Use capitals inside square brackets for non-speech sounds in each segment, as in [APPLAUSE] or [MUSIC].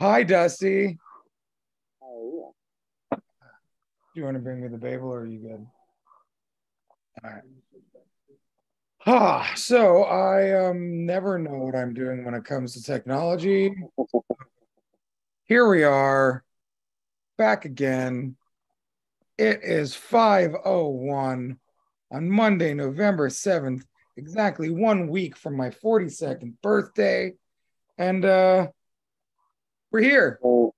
Hi, Dusty. Oh, Do you want to bring me the Babel or are you good? All right. Ah, so I um never know what I'm doing when it comes to technology. Here we are, back again. It is 5:01 on Monday, November 7th, exactly one week from my 42nd birthday. And uh we're here Oh,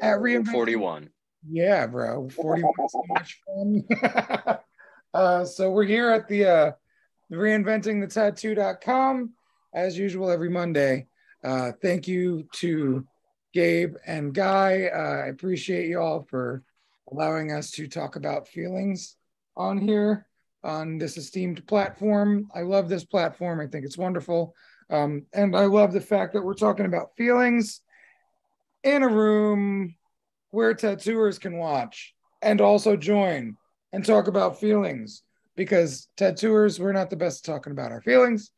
at Reinventing 41. Yeah, bro. 41 is so much fun. [LAUGHS] uh, so we're here at the uh, reinventingthetattoo.com as usual every Monday. Uh, thank you to Gabe and Guy. Uh, I appreciate you all for allowing us to talk about feelings on here on this esteemed platform. I love this platform. I think it's wonderful. Um, and I love the fact that we're talking about feelings in a room where tattooers can watch and also join and talk about feelings because tattooers we're not the best at talking about our feelings.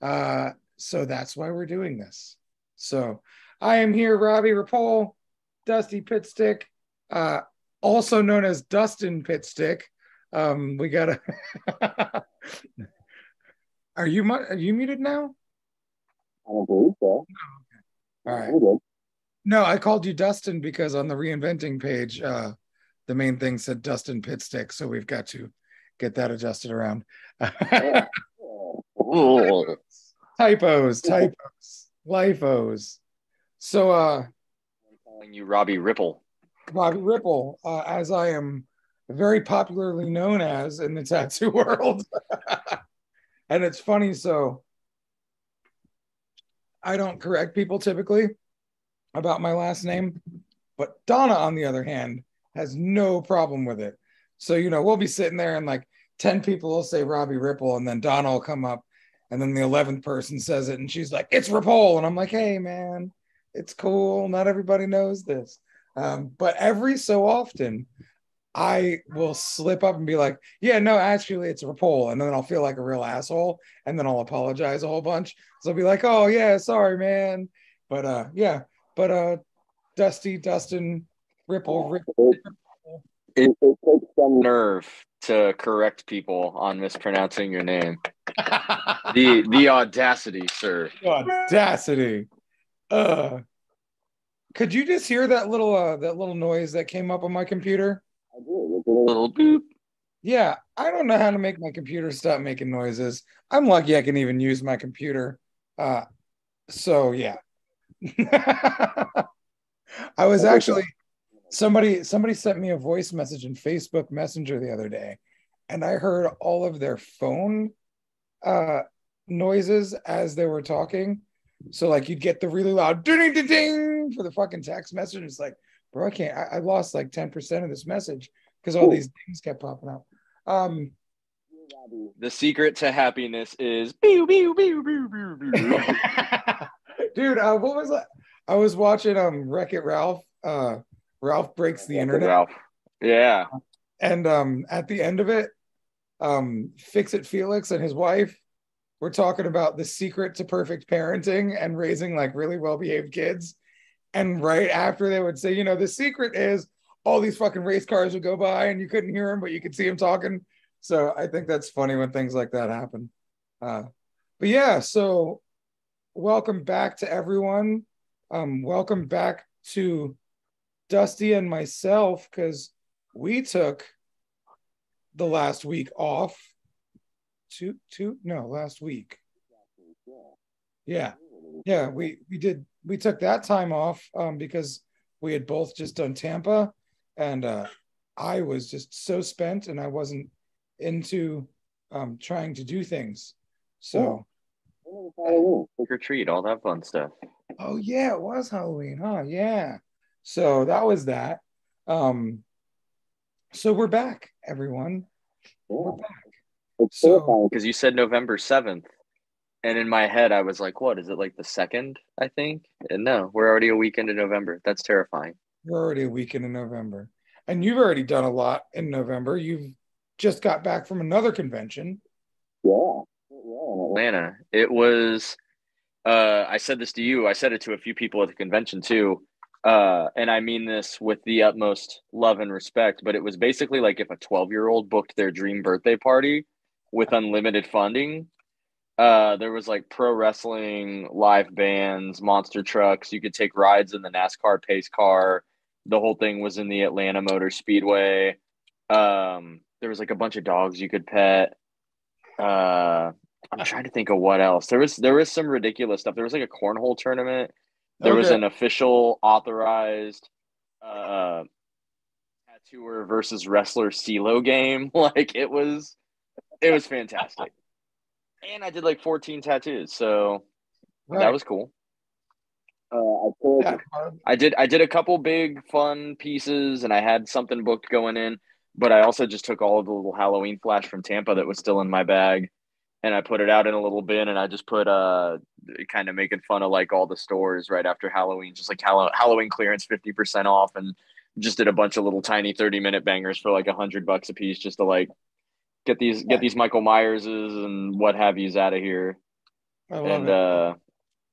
Uh, so that's why we're doing this. So i am here robbie rapole dusty pitstick uh, also known as dustin pitstick. Um, we gotta [LAUGHS] are you mu- are you muted now? I don't believe so. all right. I'm good. No, I called you Dustin because on the reinventing page, uh, the main thing said Dustin Pitstick, so we've got to get that adjusted around. Ooh. [LAUGHS] typos, typos, lifos. So, uh, I'm calling you Robbie Ripple. Bobby Ripple, uh, as I am very popularly known as in the tattoo [LAUGHS] world, and it's funny. So, I don't correct people typically about my last name, but Donna, on the other hand, has no problem with it. So, you know, we'll be sitting there and like 10 people will say Robbie Ripple, and then Donna will come up, and then the 11th person says it, and she's like, it's Ripple. And I'm like, hey, man, it's cool. Not everybody knows this. Um, but every so often, I will slip up and be like, yeah, no, actually, it's Rapole. And then I'll feel like a real asshole. And then I'll apologize a whole bunch. So I'll be like, oh, yeah, sorry, man. But uh, yeah, but uh, Dusty, Dustin, Ripple, Ripple. It, it takes some Nerve to correct people on mispronouncing your name. [LAUGHS] The the audacity, sir. audacity. Uh, could you just hear that little uh, that little noise that came up on my computer? I do. A little- Little boop. Yeah, I don't know how to make my computer stop making noises. I'm lucky I can even use my computer. Uh, so yeah. [LAUGHS] I was actually somebody somebody sent me a voice message in Facebook Messenger the other day, and I heard all of their phone uh noises as they were talking. So like you'd get the really loud ding ding ding ding for the fucking text message. It's like, bro, I can't. I, I lost like 10% of this message because all these things kept popping up. Um, The secret to happiness is. [LAUGHS] dude, uh, what was that? I was watching um Wreck It Ralph. Uh, Ralph breaks the internet, Ralph. Yeah. and um at the end of it, um Fix It Felix and his wife were talking about the secret to perfect parenting and raising like really well behaved kids. And right after they would say, you know, the secret is all these fucking race cars would go by and you couldn't hear them, but you could see them talking. So I think that's funny when things like that happen. Uh, but yeah, so welcome back to everyone. Um, welcome back to Dusty and myself because we took the last week off. Two, two, no, last week. Yeah, yeah, we we did. We took that time off um, because we had both just done Tampa, and uh, I was just so spent, and I wasn't into um, trying to do things. So, Halloween. Trick or treat, all that fun stuff. oh yeah, it was Halloween, huh? Yeah. So that was that. Um, so we're back, everyone. We're back. It's So- Because you said November 7th. And in my head, I was like, what? Is it like the second? I think. And no, we're already a week into November. That's terrifying. We're already a week into November, and you've already done a lot in November. You've just got back from another convention. Yeah. Yeah. Atlanta. It was uh I said this to you, I said it to a few people at the convention too. uh, and I mean this with the utmost love and respect, but it was basically like if a 12 year old booked their dream birthday party with unlimited funding. Uh, there was like pro wrestling, live bands, monster trucks. You could take rides in the NASCAR pace car. The whole thing was in the Atlanta Motor Speedway. Um, there was like a bunch of dogs you could pet. Uh, I'm trying to think of what else. There was there was some ridiculous stuff. There was like a cornhole tournament. There was an official authorized uh tattooer versus wrestler CeeLo game. [LAUGHS] Like it was it was fantastic. And I did like 14 tattoos, so Right. that was cool. Uh, I told Yeah. I did I did a couple big fun pieces and I had something booked going in, but I also just took all of the little Halloween flash from Tampa that was still in my bag and I put it out in a little bin and I just put uh kind of making fun of like all the stores right after Halloween, just like Hall- Halloween clearance 50% off and just did a bunch of little tiny 30 minute bangers for like a hundred bucks a piece just to like get these get these Michael Myerses and what have yous out of here and it. uh,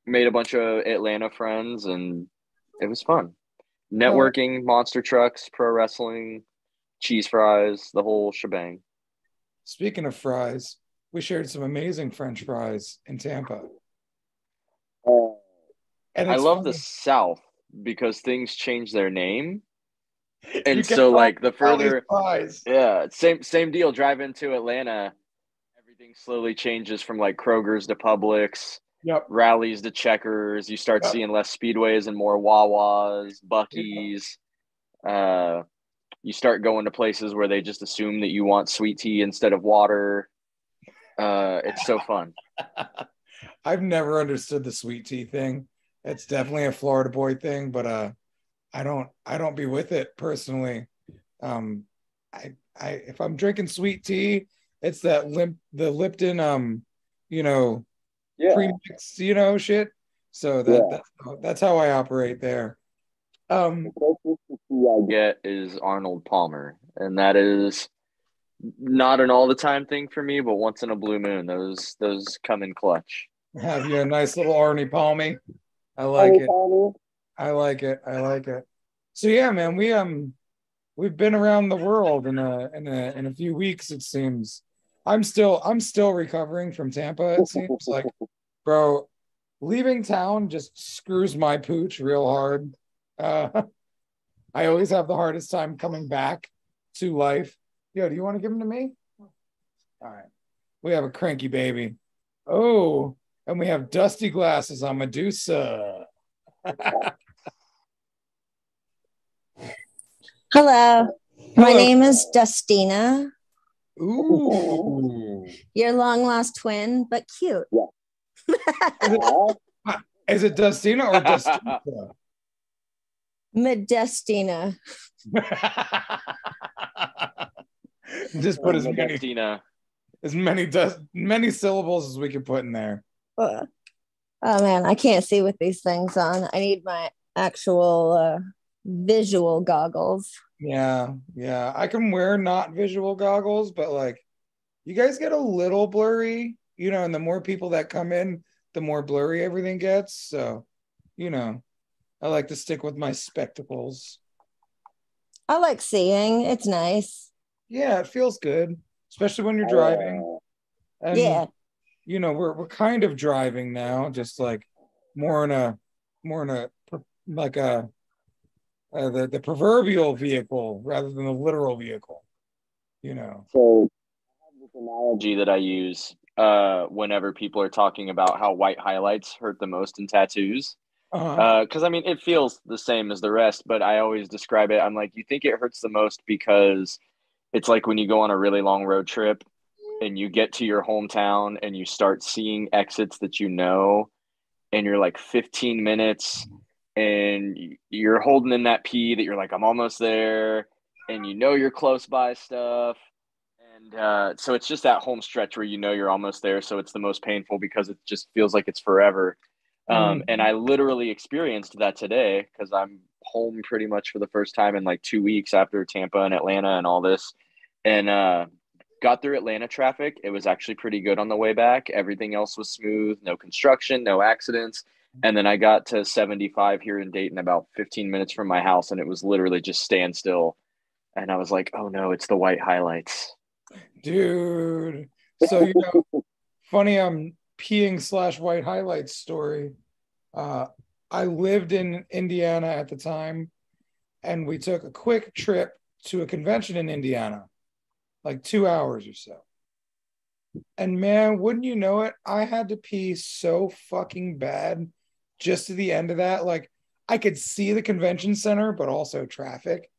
made a bunch of Atlanta friends, and it was fun. Networking, monster trucks, pro wrestling, cheese fries, the whole shebang. Speaking of fries, we shared some amazing French fries in Tampa. uh, And I love funny. the South because things change their name, [LAUGHS] and so like the further, fries. yeah, same same deal. Drive into Atlanta, everything slowly changes from like Kroger's to Publix. Yep. Rally's to checkers. You start Yep. seeing less speedways and more Wawas, Buc-ee's. Uh, you start going to places where they just assume that you want sweet tea instead of water. Uh, it's so fun. [LAUGHS] I've never understood the sweet tea thing. It's definitely a Florida boy thing, but uh I don't I don't be with it personally. Um I I if I'm drinking sweet tea, it's that limp the Lipton um you know yeah. premix, you know, shit. So that, Yeah. that's that's how I operate there. Um The closest tea I. Get is Arnold Palmer, and that is not an all the time thing for me, but once in a blue moon, those those come in clutch. have you a nice little Arnie Palmy. I like Honey, it. honey, I like it. I like it. So yeah, man, we um we've been around the world in a in a in a few weeks, it seems. I'm still I'm still recovering from Tampa, it seems like bro, leaving town just screws my pooch real hard. Uh [LAUGHS] I always have the hardest time coming back to life. Yo, do you want to give them to me? All right. We have a cranky baby. Oh, and we have dusty glasses on Medusa. Hello. My Hello. name is Dustina. Ooh. Your long lost twin, but cute. uh, [LAUGHS] Is it Dustina or Dustina? Modestina. [LAUGHS] [LAUGHS] Just put as many Tina. as many dust many syllables as we can put in there. Uh, Oh man, I can't see with these things on. I need my actual uh, visual goggles. Yeah, yeah. I can wear not visual goggles, but like you guys get a little blurry, you know, and the more people that come in, the more blurry everything gets. So, you know, I like to stick with my spectacles. I like seeing. It's nice. Yeah, it feels good, especially when you're driving. uh, And, yeah. you know, we're we're kind of driving now, just like more in a more in a like a uh, the the proverbial vehicle rather than the literal vehicle. You know. so I have this analogy. analogy that I use uh, whenever people are talking about how white highlights hurt the most in tattoos. Uh-huh. Because I mean, it feels the same as the rest, but I always describe it. I'm like, you think it hurts the most because it's like when you go on a really long road trip and you get to your hometown and you start seeing exits that you know, and you're like 15 minutes and you're holding in that pee that you're like, I'm almost there, and you know you're close by stuff. And uh, so it's just that home stretch where you know you're almost there. So it's the most painful because it just feels like it's forever. Um, and I literally experienced that today because I'm home pretty much for the first time in like two weeks after Tampa and Atlanta and all this. And uh, got through Atlanta traffic. It was actually pretty good on the way back. Everything else was smooth, no construction, no accidents. And then I got to 75 here in Dayton, about 15 minutes from my house, and it was literally just standstill. And I was like, oh no, it's the white highlights. dude. So you know, [LAUGHS] funny um peeing slash white highlights story. Uh, I lived in Indiana at the time, and we took a quick trip to a convention in Indiana, like two hours or so. And man, wouldn't you know it, I had to pee so fucking bad just to the end of that. Like I could see the convention center, but also traffic.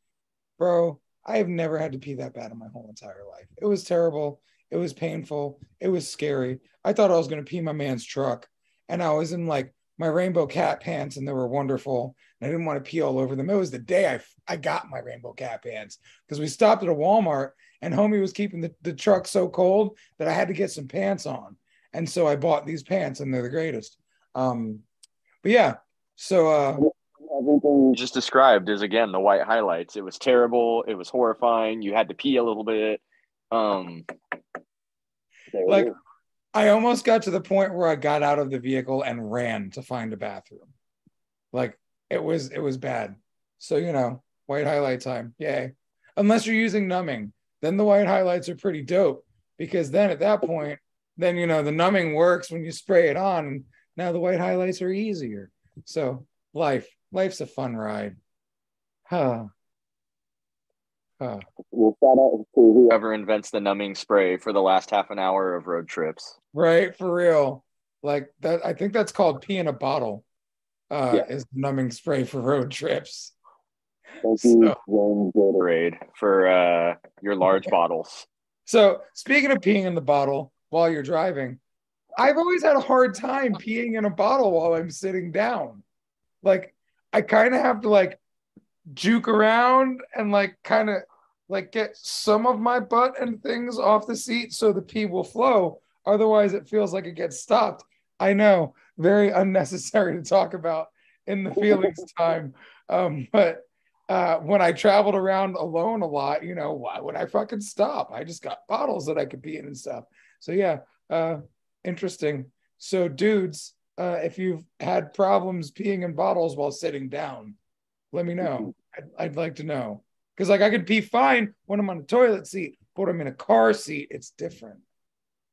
Bro, I have never had to pee that bad in my whole entire life. It was terrible. It was painful. It was scary. I thought I was going to pee my man's truck. And I was in like my rainbow cat pants and they were wonderful. And I didn't want to pee all over them. It was the day I, I got my rainbow cat pants because we stopped at a Walmart and homie was keeping the, the truck so cold that I had to get some pants on. And so I bought these pants and they're the greatest. Um, but yeah, so uh, Everything You just described is again the white highlights. It was terrible. It was horrifying. You had to pee a little bit. Um, like. I almost got to the point where I got out of the vehicle and ran to find a bathroom. Like it was it was bad. So you know, white highlight time. Yay. Unless you're using numbing, then the white highlights are pretty dope because then at that point, then you know the numbing works when you spray it on and now the white highlights are easier. So life, life's a fun ride. Huh. Huh. We'll shout out to whoever whoever invents the numbing spray for the last half an hour of road trips. Right, for real. Like that, I think that's called pee in a bottle. Uh, Yeah. is numbing spray for road trips. Thank you, So- James Gator. Grade for uh, your large bottles. So speaking of peeing in the bottle while you're driving, I've always had a hard time peeing in a bottle while I'm sitting down. Like I kind of have to like juke around and like kind of like get some of my butt and things off the seat so the pee will flow. Otherwise, it feels like it gets stopped. I know, very [LAUGHS] unnecessary to talk about in the feelings [LAUGHS] time. Um, but uh, when I traveled around alone a lot, you know, why would I fucking stop? I just got bottles that I could pee in and stuff. So yeah, uh, interesting. So dudes, uh, if you've had problems peeing in bottles while sitting down, let me know. Mm-hmm. I'd, I'd like to know because like I could pee fine when I'm on a toilet seat, but when I'm in a car seat, it's different.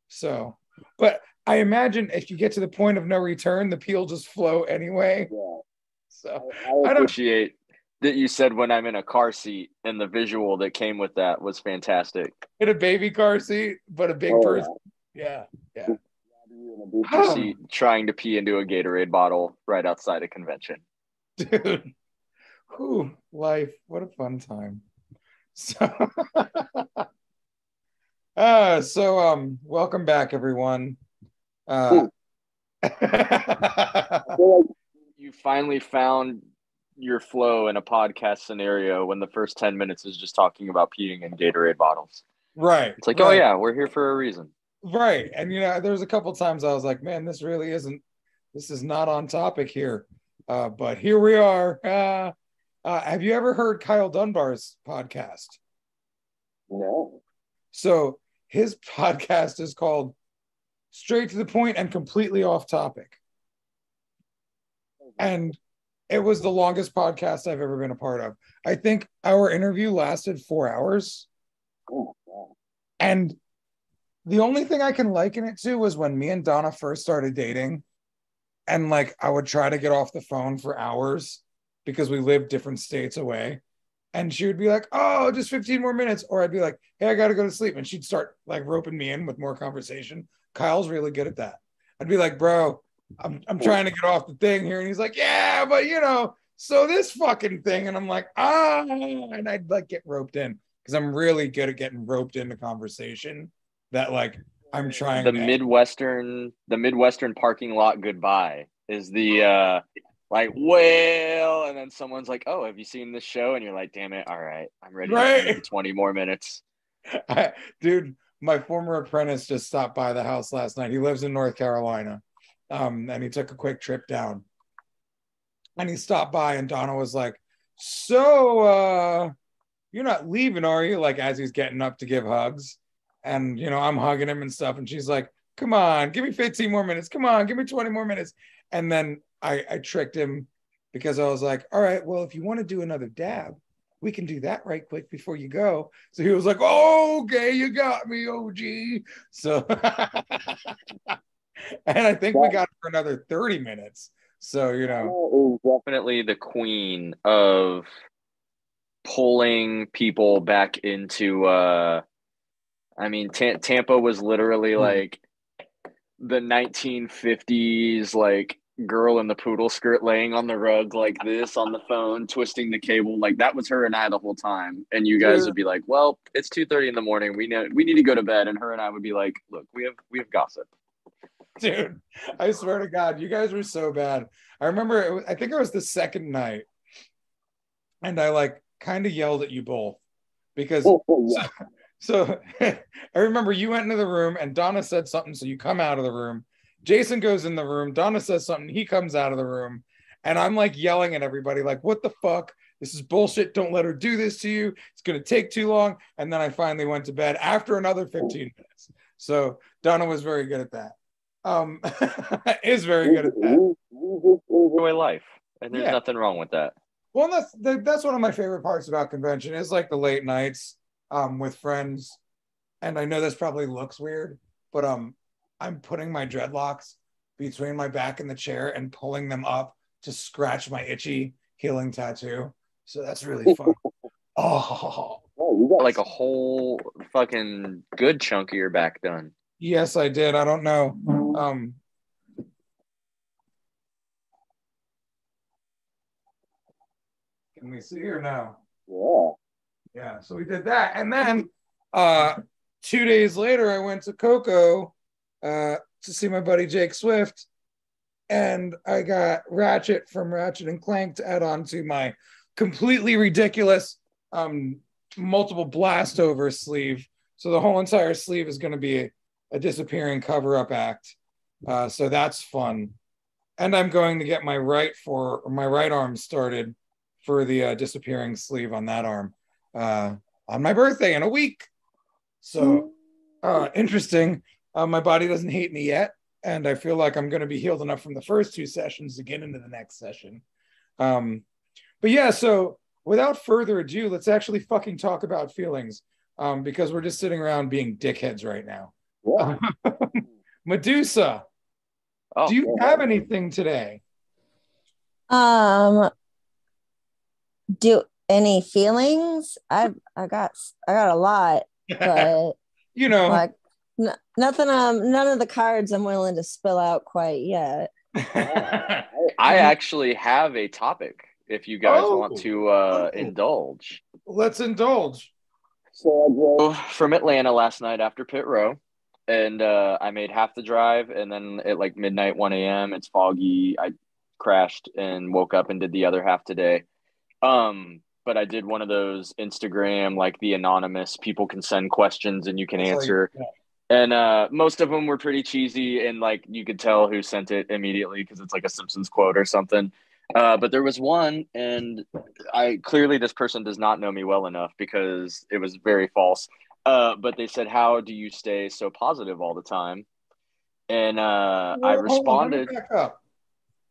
So, but I imagine if you get to the point of no return, the pee will just flow anyway. Yeah. So I, I, Appreciate that you said when I'm in a car seat and the visual that came with that was fantastic. in a baby car seat, but a big Oh, person. Yeah, yeah. Oh. See, [SIGHS] trying to pee into a Gatorade bottle right outside a convention. dude. Whew, life. What a fun time. [LAUGHS] So, [LAUGHS] uh, so um, welcome back, everyone. Uh, [LAUGHS] I feel like You finally found your flow in a podcast scenario when the first 10 minutes is just talking about peeing in Gatorade bottles. right. It's like, oh yeah, we're here for a reason. right. And you know, there's a couple times I was like, man, this really isn't. This is not on topic here. Uh, but here we are. Uh, uh, have you ever heard Kyle Dunbar's podcast? no. So his [LAUGHS] podcast is called Straight to the Point and Completely Off Topic. And it was the longest podcast I've ever been a part of. I think our interview lasted four hours. Oh And the only thing I can liken it to was when me and Donna first started dating. And like I would try to get off the phone for hours because we lived different states away. And she would be like, oh, just 15 more minutes. Or I'd be like, hey, I got to go to sleep. And she'd start like roping me in with more conversation. Kyle's really good at that. I'd be like, bro, I'm, I'm trying to get off the thing here. And he's like, yeah, but you know, so this fucking thing. And I'm like, ah, and I'd like get roped in because I'm really good at getting roped into conversation that like I'm trying The to Midwestern, the Midwestern parking lot goodbye is the uh like, well, and then someone's like, oh, have you seen this show? And you're like, damn it, all right, I'm ready Right. spend 20 more minutes. [LAUGHS] I, dude, my former apprentice just stopped by the house last night. He lives in North Carolina. Um, and he took a quick trip down. And he stopped by and Donna was like, So uh you're not leaving, are you? Like as he's getting up to give hugs. And you know, I'm hugging him and stuff. And she's like, Come on, give me 15 more minutes. Come on, give me 20 more minutes. And then I, I tricked him because I was like, all right, well, if you want to do another dab, we can do that right quick before you go. So he was like, oh, okay, you got me, OG. So, [LAUGHS] and I think we got for another 30 minutes. So, you know, definitely the queen of pulling people back into uh I mean Ta- Tampa was literally Hmm. like the 1950s like girl in the poodle skirt laying on the rug like this on the phone twisting the cable like that was her and I the whole time and you guys Yeah. would be like well it's 2:30 in the morning we know we need to go to bed and her and I would be like look we have we have gossip dude, I swear to God, you guys were so bad. I remember, it was, I think it was the second night, and I like kind of yelled at you both because oh, oh, yeah. [LAUGHS] So [LAUGHS] I remember you went into the room and Donna said something, so you come out of the room. Jason goes in the room. Donna says something. He comes out of the room, and I'm like yelling at everybody, like, "What the fuck? This is bullshit! Don't let her do this to you. It's gonna take too long." And then I finally went to bed after another 15 minutes. So Donna was very good at that. Um, [LAUGHS] is very good at that. We- we just enjoy life and there's Yeah. nothing wrong with that Well, that's that's one of my favorite parts about convention is like the late nights um, with friends. And I know this probably looks weird, but um, I'm putting my dreadlocks between my back and the chair and pulling them up to scratch my itchy healing tattoo. So that's really fun. [LAUGHS] oh, Oh, you got like a whole fucking good chunk of your back done. yes, I did. I don't know. Um, can we see or no? Yeah. Yeah, so we did that. And then uh two days later I went to Coco uh to see my buddy Jake Swift. And I got Ratchet from Ratchet and Clank to add on to my completely ridiculous um multiple blast over sleeve. So the whole entire sleeve is going to be a, a disappearing cover up act. Uh, so that's fun. And I'm going to get my right for my right arm started for the uh, disappearing sleeve on that arm uh, on my birthday in a week. So uh, interesting. Uh, my body doesn't hate me yet, and I feel like I'm going to be healed enough from the first two sessions to get into the next session. Um, but yeah, so without further ado, let's actually fucking talk about feelings um, because we're just sitting around being dickheads right now. Yeah. [LAUGHS] Medusa, Oh, do you have anything today? Um, do any feelings? I I got I got a lot, [LAUGHS] but you know, like n- nothing. Um, none of the cards I'm willing to spill out quite yet. [LAUGHS] I actually have a topic if you guys Oh. want to uh, Oh. indulge. let's indulge. So, So, From Atlanta last night after pit row, and uh, I made half the drive, and then at like midnight, 1 a.m., it's foggy. I crashed and woke up and did the other half today. Um, but I did one of those Instagram, like the anonymous people can send questions and you can It's like- answer. yeah. And uh, most of them were pretty cheesy, and like you could tell who sent it immediately because it's like a Simpsons quote or something. Uh, but there was one, and I clearly this person does not know me well enough because it was very false. Uh, but they said, "How do you stay so positive all the time?" And uh, I Well, on, responded, back up.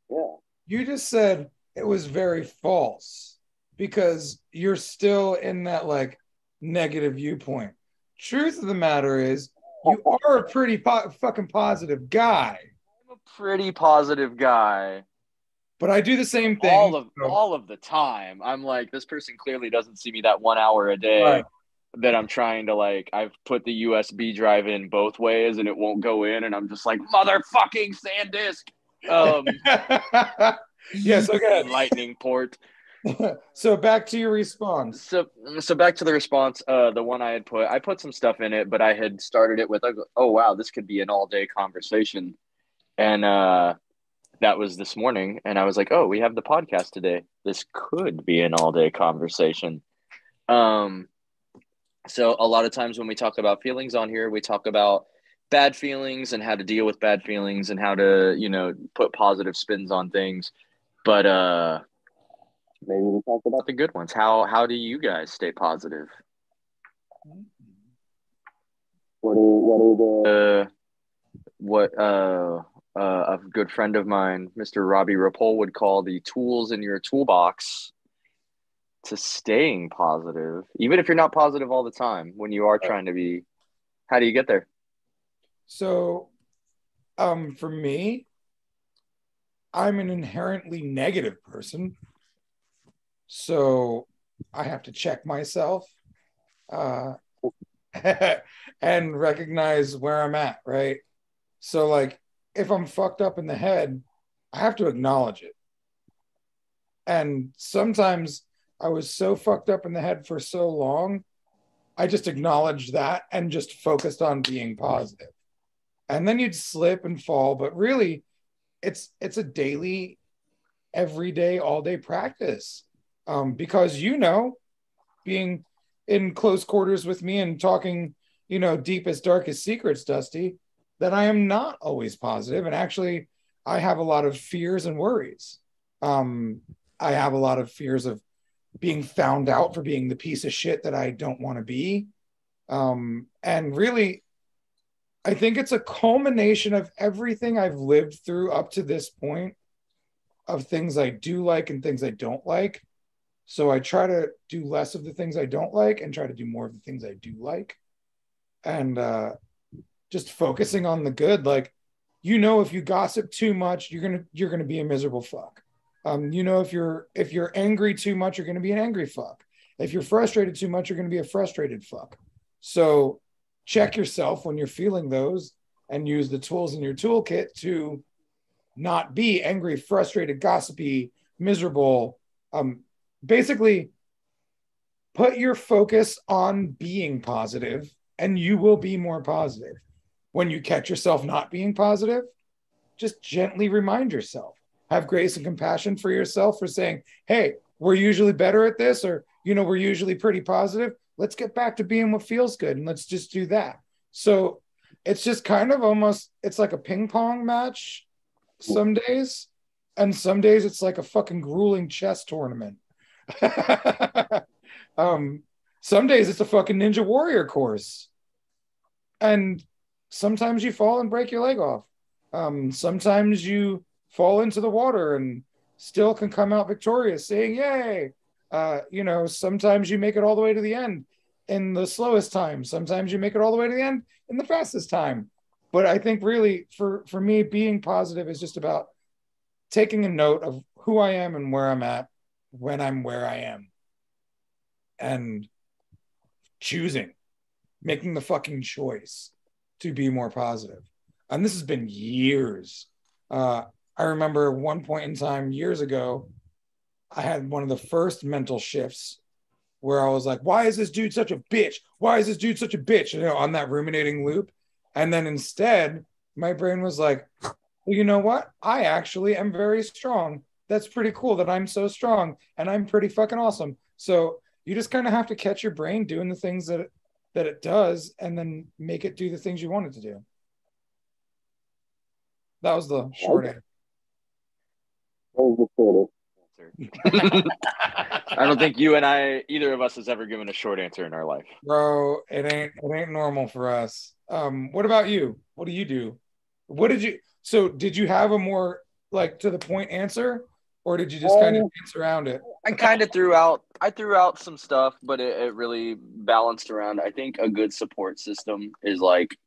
yeah. You just said it was very false because you're still in that like negative viewpoint. Truth of the matter is, you are a pretty po- fucking positive guy, "I'm a pretty positive guy." but I do the same thing. all of so- all of the time. I'm like, this person clearly doesn't see me that one hour a day Right. that I'm trying to like. I've put the USB drive in both ways and it won't go in, and I'm just like, motherfucking SanDisk. Um, [LAUGHS] yes, okay. lightning port. [LAUGHS] so back to your response. So, so back to the response. Uh, the one I had put, I put some stuff in it, but I had started it with, oh wow, this could be an all day conversation, and uh, that was this morning, and I was like, oh, we have the podcast today. This could be an all day conversation. Um, so a lot of times when we talk about feelings on here, we talk about bad feelings and how to deal with bad feelings and how to, you know, put positive spins on things. But uh Maybe we talk about about the good ones. How how do you guys stay positive? what are what are the Uh, what uh, uh, a good friend of mine, Mr. Robbie Rapole, would call the tools in your toolbox to staying positive, even if you're not positive all the time. When you are trying to be, how do you get there? So, um, for me, I'm an inherently negative person. So I have to check myself uh, [LAUGHS] and recognize where I'm at, right? So, like, if I'm fucked up in the head, I have to acknowledge it. And sometimes I was so fucked up in the head for so long, I just acknowledged that and just focused on being positive. And then you'd slip and fall, but really, it's it's a daily, everyday, all day practice. Um, because you know, being in close quarters with me and talking, you know, deepest, darkest secrets, Dusty, that I am not always positive, and actually, I have a lot of fears and worries. Um, I have a lot of fears of being found out for being the piece of shit that I don't want to be. Um, and really, I think it's a culmination of everything I've lived through up to this point of things I do like and things I don't like. So I try to do less of the things I don't like and try to do more of the things I do like. And uh, just focusing on the good. Like, you know, if you gossip too much, you're gonna you're gonna be a miserable fuck. Um, you know, if you're if you're angry too much, you're gonna be an angry fuck. If you're frustrated too much, you're gonna be a frustrated fuck. So check yourself when you're feeling those and use the tools in your toolkit to not be angry, frustrated, gossipy, miserable. Um, basically, put your focus on being positive and you will be more positive. When you catch yourself not being positive, just gently remind yourself. Have grace and compassion for yourself for saying, hey, we're usually better at this, or, you know, we're usually pretty positive let's get back to being what feels good and let's just do that. So it's just kind of almost it's like a ping pong match some days, and some days it's like a fucking grueling chess tournament. [LAUGHS] um, some days it's a fucking ninja warrior course. And sometimes you fall and break your leg off. Um, sometimes you fall into the water and still can come out victorious saying, Yay, uh, you know, sometimes you make it all the way to the end in the slowest time. Sometimes you make it all the way to the end in the fastest time. But I think really for for me, being positive is just about taking a note of who I am and where I'm at when I'm where I am. And choosing, making the fucking choice to be more positive. And this has been years. Uh, I remember one point in time years ago, I had one of the first mental shifts where I was like, why is this dude such a bitch? Why is this dude such a bitch? You know, on that ruminating loop. And then instead, my brain was like, well, you know what? I actually am very strong. That's pretty cool that I'm so strong and I'm pretty fucking awesome. So you just kind of have to catch your brain doing the things that it, that it does and then make it do the things you want it to do. That was the short answer. That was the short [LAUGHS] I don't think you and I, either of us, has ever given a short answer in our life. Bro, it ain't it ain't normal for us. Um, what about you? What do you do? What did you? So, did you have a more like to the point answer, or did you just kind of Um, dance around it? I kind of threw out, I threw out some stuff, but it, it really balanced around. I think a good support system is like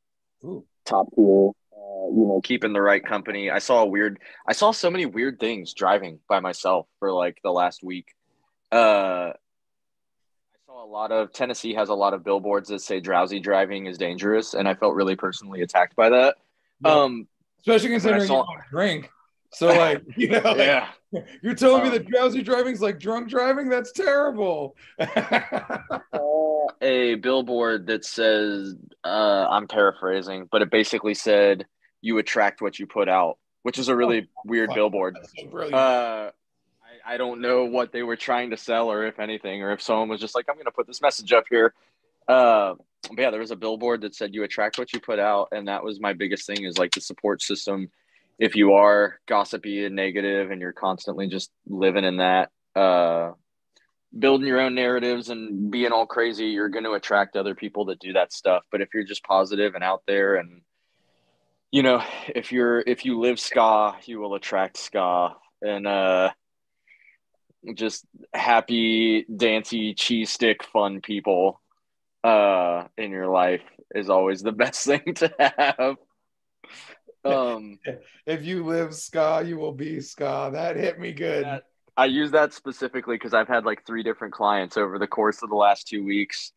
Ooh, top tier. Uh, you know, keeping the right company. I saw a weird, I saw so many weird things driving by myself for like the last week. Uh, I saw a lot of Tennessee has a lot of billboards that say drowsy driving is dangerous, and I felt really personally attacked by that. Yeah. Um, especially considering saw- you don't drink. So, [LAUGHS] like, you know, like, yeah, [LAUGHS] you're telling me Um, that drowsy driving's like drunk driving? That's terrible. [LAUGHS] uh, a billboard that says, uh, I'm paraphrasing, but it basically said, "You attract what you put out," which is a really weird fuck. billboard. So. Uh, I, I don't know what they were trying to sell, or if anything, or if someone was just like, "I'm going to put this message up here." Uh, but yeah, there was a billboard that said, "You attract what you put out," and that was my biggest thing is like the support system. If you are gossipy and negative, and you're constantly just living in that, uh, building your own narratives and being all crazy, you're going to attract other people that do that stuff. But if you're just positive and out there and you know, if you're if you live ska, you will attract ska, and uh, just happy, dancy cheese stick, fun people uh in your life is always the [LAUGHS] best thing to have. Um, [LAUGHS] if you live ska, you will be ska. That hit me good. that- I use that specifically because I've had like three different clients over the course of the last two weeks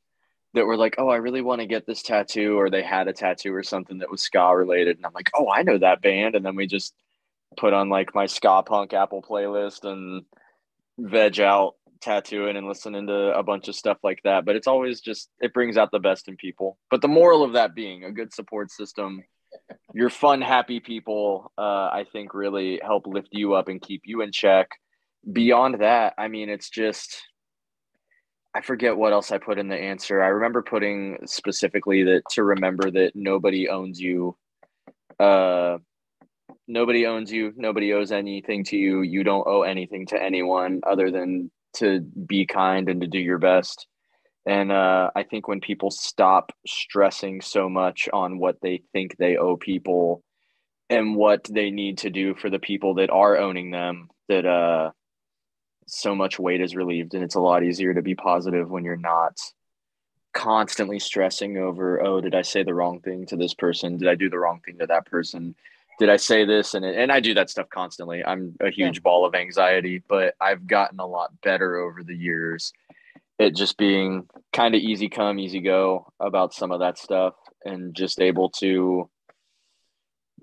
that were like, "Oh, I really want to get this tattoo," or they had a tattoo or something that was ska related, and I'm like, "Oh, I know that band," and then we just put on like my ska punk Apple playlist and veg out tattooing and listening to a bunch of stuff like that. But it's always just it brings out the best in people. But the moral of that being a good support system, your fun, happy people, uh, I think really help lift you up and keep you in check. Beyond that, I mean, it's just I forget what else I put in the answer. I remember putting specifically that to remember that nobody owns you. Uh, nobody owns you. Nobody owes anything to you. You don't owe anything to anyone other than to be kind and to do your best. And uh, I think when people stop stressing so much on what they think they owe people and what they need to do for the people that are owning them, that uh, so much weight is relieved and it's a lot easier to be positive when you're not constantly stressing over oh did i say the wrong thing to this person? Did i do the wrong thing to that person? Did i say this? And and i do that stuff constantly. I'm a huge ball of anxiety but i've gotten a lot better over the years it just being kind of easy come easy go about some of that stuff and just able to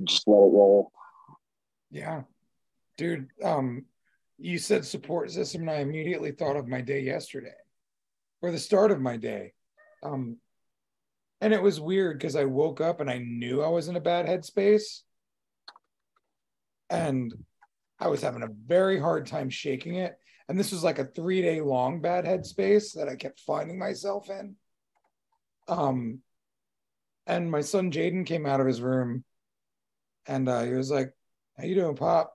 Just let it roll. Yeah. Dude, um, you said support system, and I immediately thought of my day yesterday or the start of my day. Um, and it was weird because I woke up and I knew I was in a bad headspace. And I was having a very hard time shaking it. And this was like a three day long bad headspace that I kept finding myself in. Um, and my son Jaden came out of his room and uh, he was like, How you doing, Pop?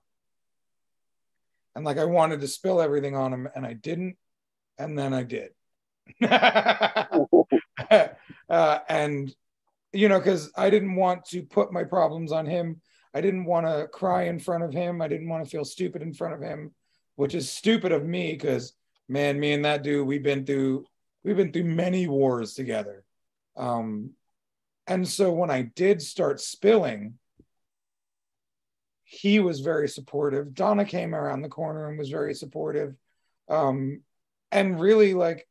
And like I wanted to spill everything on him and I didn't. And then I did. [LAUGHS] [LAUGHS] uh, and you know, because I didn't want to put my problems on him. I didn't want to cry in front of him. I didn't want to feel stupid in front of him, which is stupid of me because man, me and that dude, we've been through we've been through many wars together. Um, and so when I did start spilling, he was very supportive. Donna came around the corner and was very supportive. Um, and really like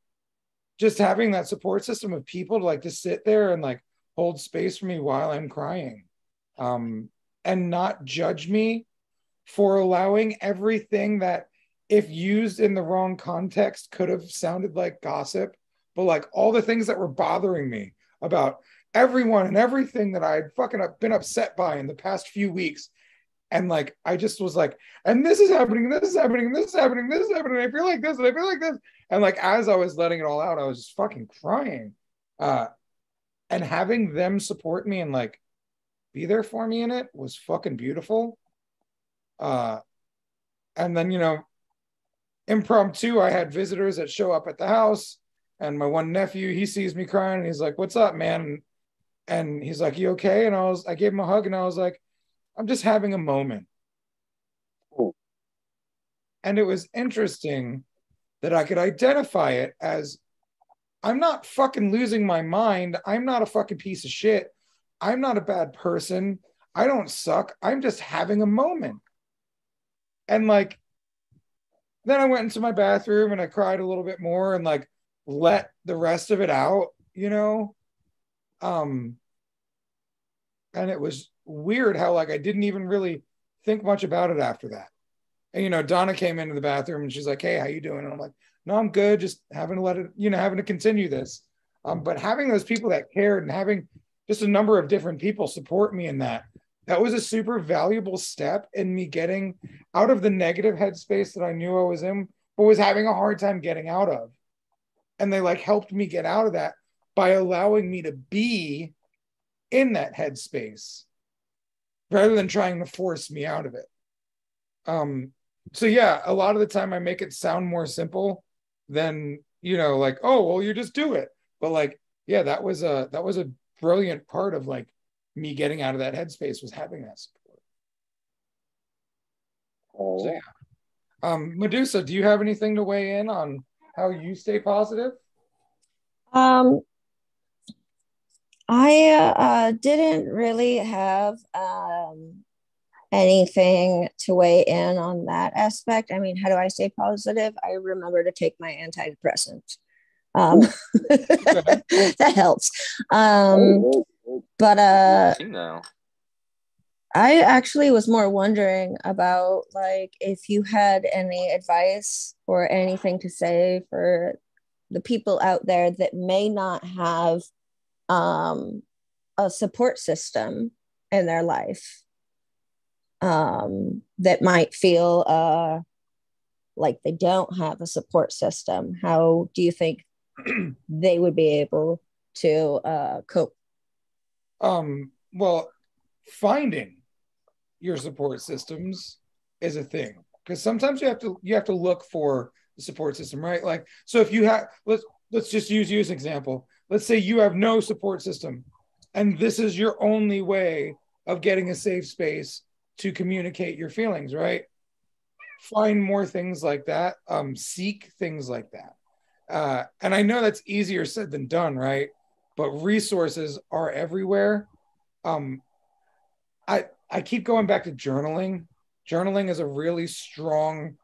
just having that support system of people to like to sit there and like hold space for me while I'm crying. Um, and not judge me for allowing everything that if used in the wrong context could have sounded like gossip, but like all the things that were bothering me about everyone and everything that I'd fucking up, been upset by in the past few weeks. And like, I just was like, and this is happening, and this is happening, and this is happening, and this is happening. And I feel like this, and I feel like this. And like, as I was letting it all out, I was just fucking crying. Uh, and having them support me and like be there for me in it was fucking beautiful. Uh, and then, you know, impromptu, I had visitors that show up at the house. And my one nephew, he sees me crying and he's like, What's up, man? And he's like, You okay? And I was, I gave him a hug and I was like, I'm just having a moment. Cool. And it was interesting that I could identify it as I'm not fucking losing my mind. I'm not a fucking piece of shit. I'm not a bad person. I don't suck. I'm just having a moment. And like, then I went into my bathroom and I cried a little bit more and like let the rest of it out, you know? Um, and it was weird how like I didn't even really think much about it after that. And you know, Donna came into the bathroom and she's like, "Hey, how you doing?" And I'm like, "No, I'm good. Just having to let it, you know, having to continue this." Um, but having those people that cared and having just a number of different people support me in that, that was a super valuable step in me getting out of the negative headspace that I knew I was in, but was having a hard time getting out of. And they like helped me get out of that by allowing me to be in that headspace rather than trying to force me out of it. Um, so yeah, a lot of the time I make it sound more simple than you know, like, oh well, you just do it. But like, yeah, that was a that was a brilliant part of like me getting out of that headspace was having that support. Oh, So, yeah. Um, Medusa, do you have anything to weigh in on how you stay positive? Um, I uh, didn't really have um, anything to weigh in on that aspect. I mean, how do I stay positive? I remember to take my antidepressant. Um, [LAUGHS] that helps. Um, oh, oh, but uh. I actually was more wondering about like if you had any advice or anything to say for the people out there that may not have um, a support system in their life um, that might feel uh, like they don't have a support system. How do you think [CLEARS THROAT] they would be able to uh, cope? Um, well, finding your support systems is a thing because sometimes you have to you have to look for the support system, right? Like, so if you have let's let's just use you as an example. Let's say you have no support system, and this is your only way of getting a safe space to communicate your feelings, right? Find more things like that. Um, seek things like that. Uh, and I know that's easier said than done, right? But resources are everywhere. Um, I I keep going back to journaling. Journaling is a really strong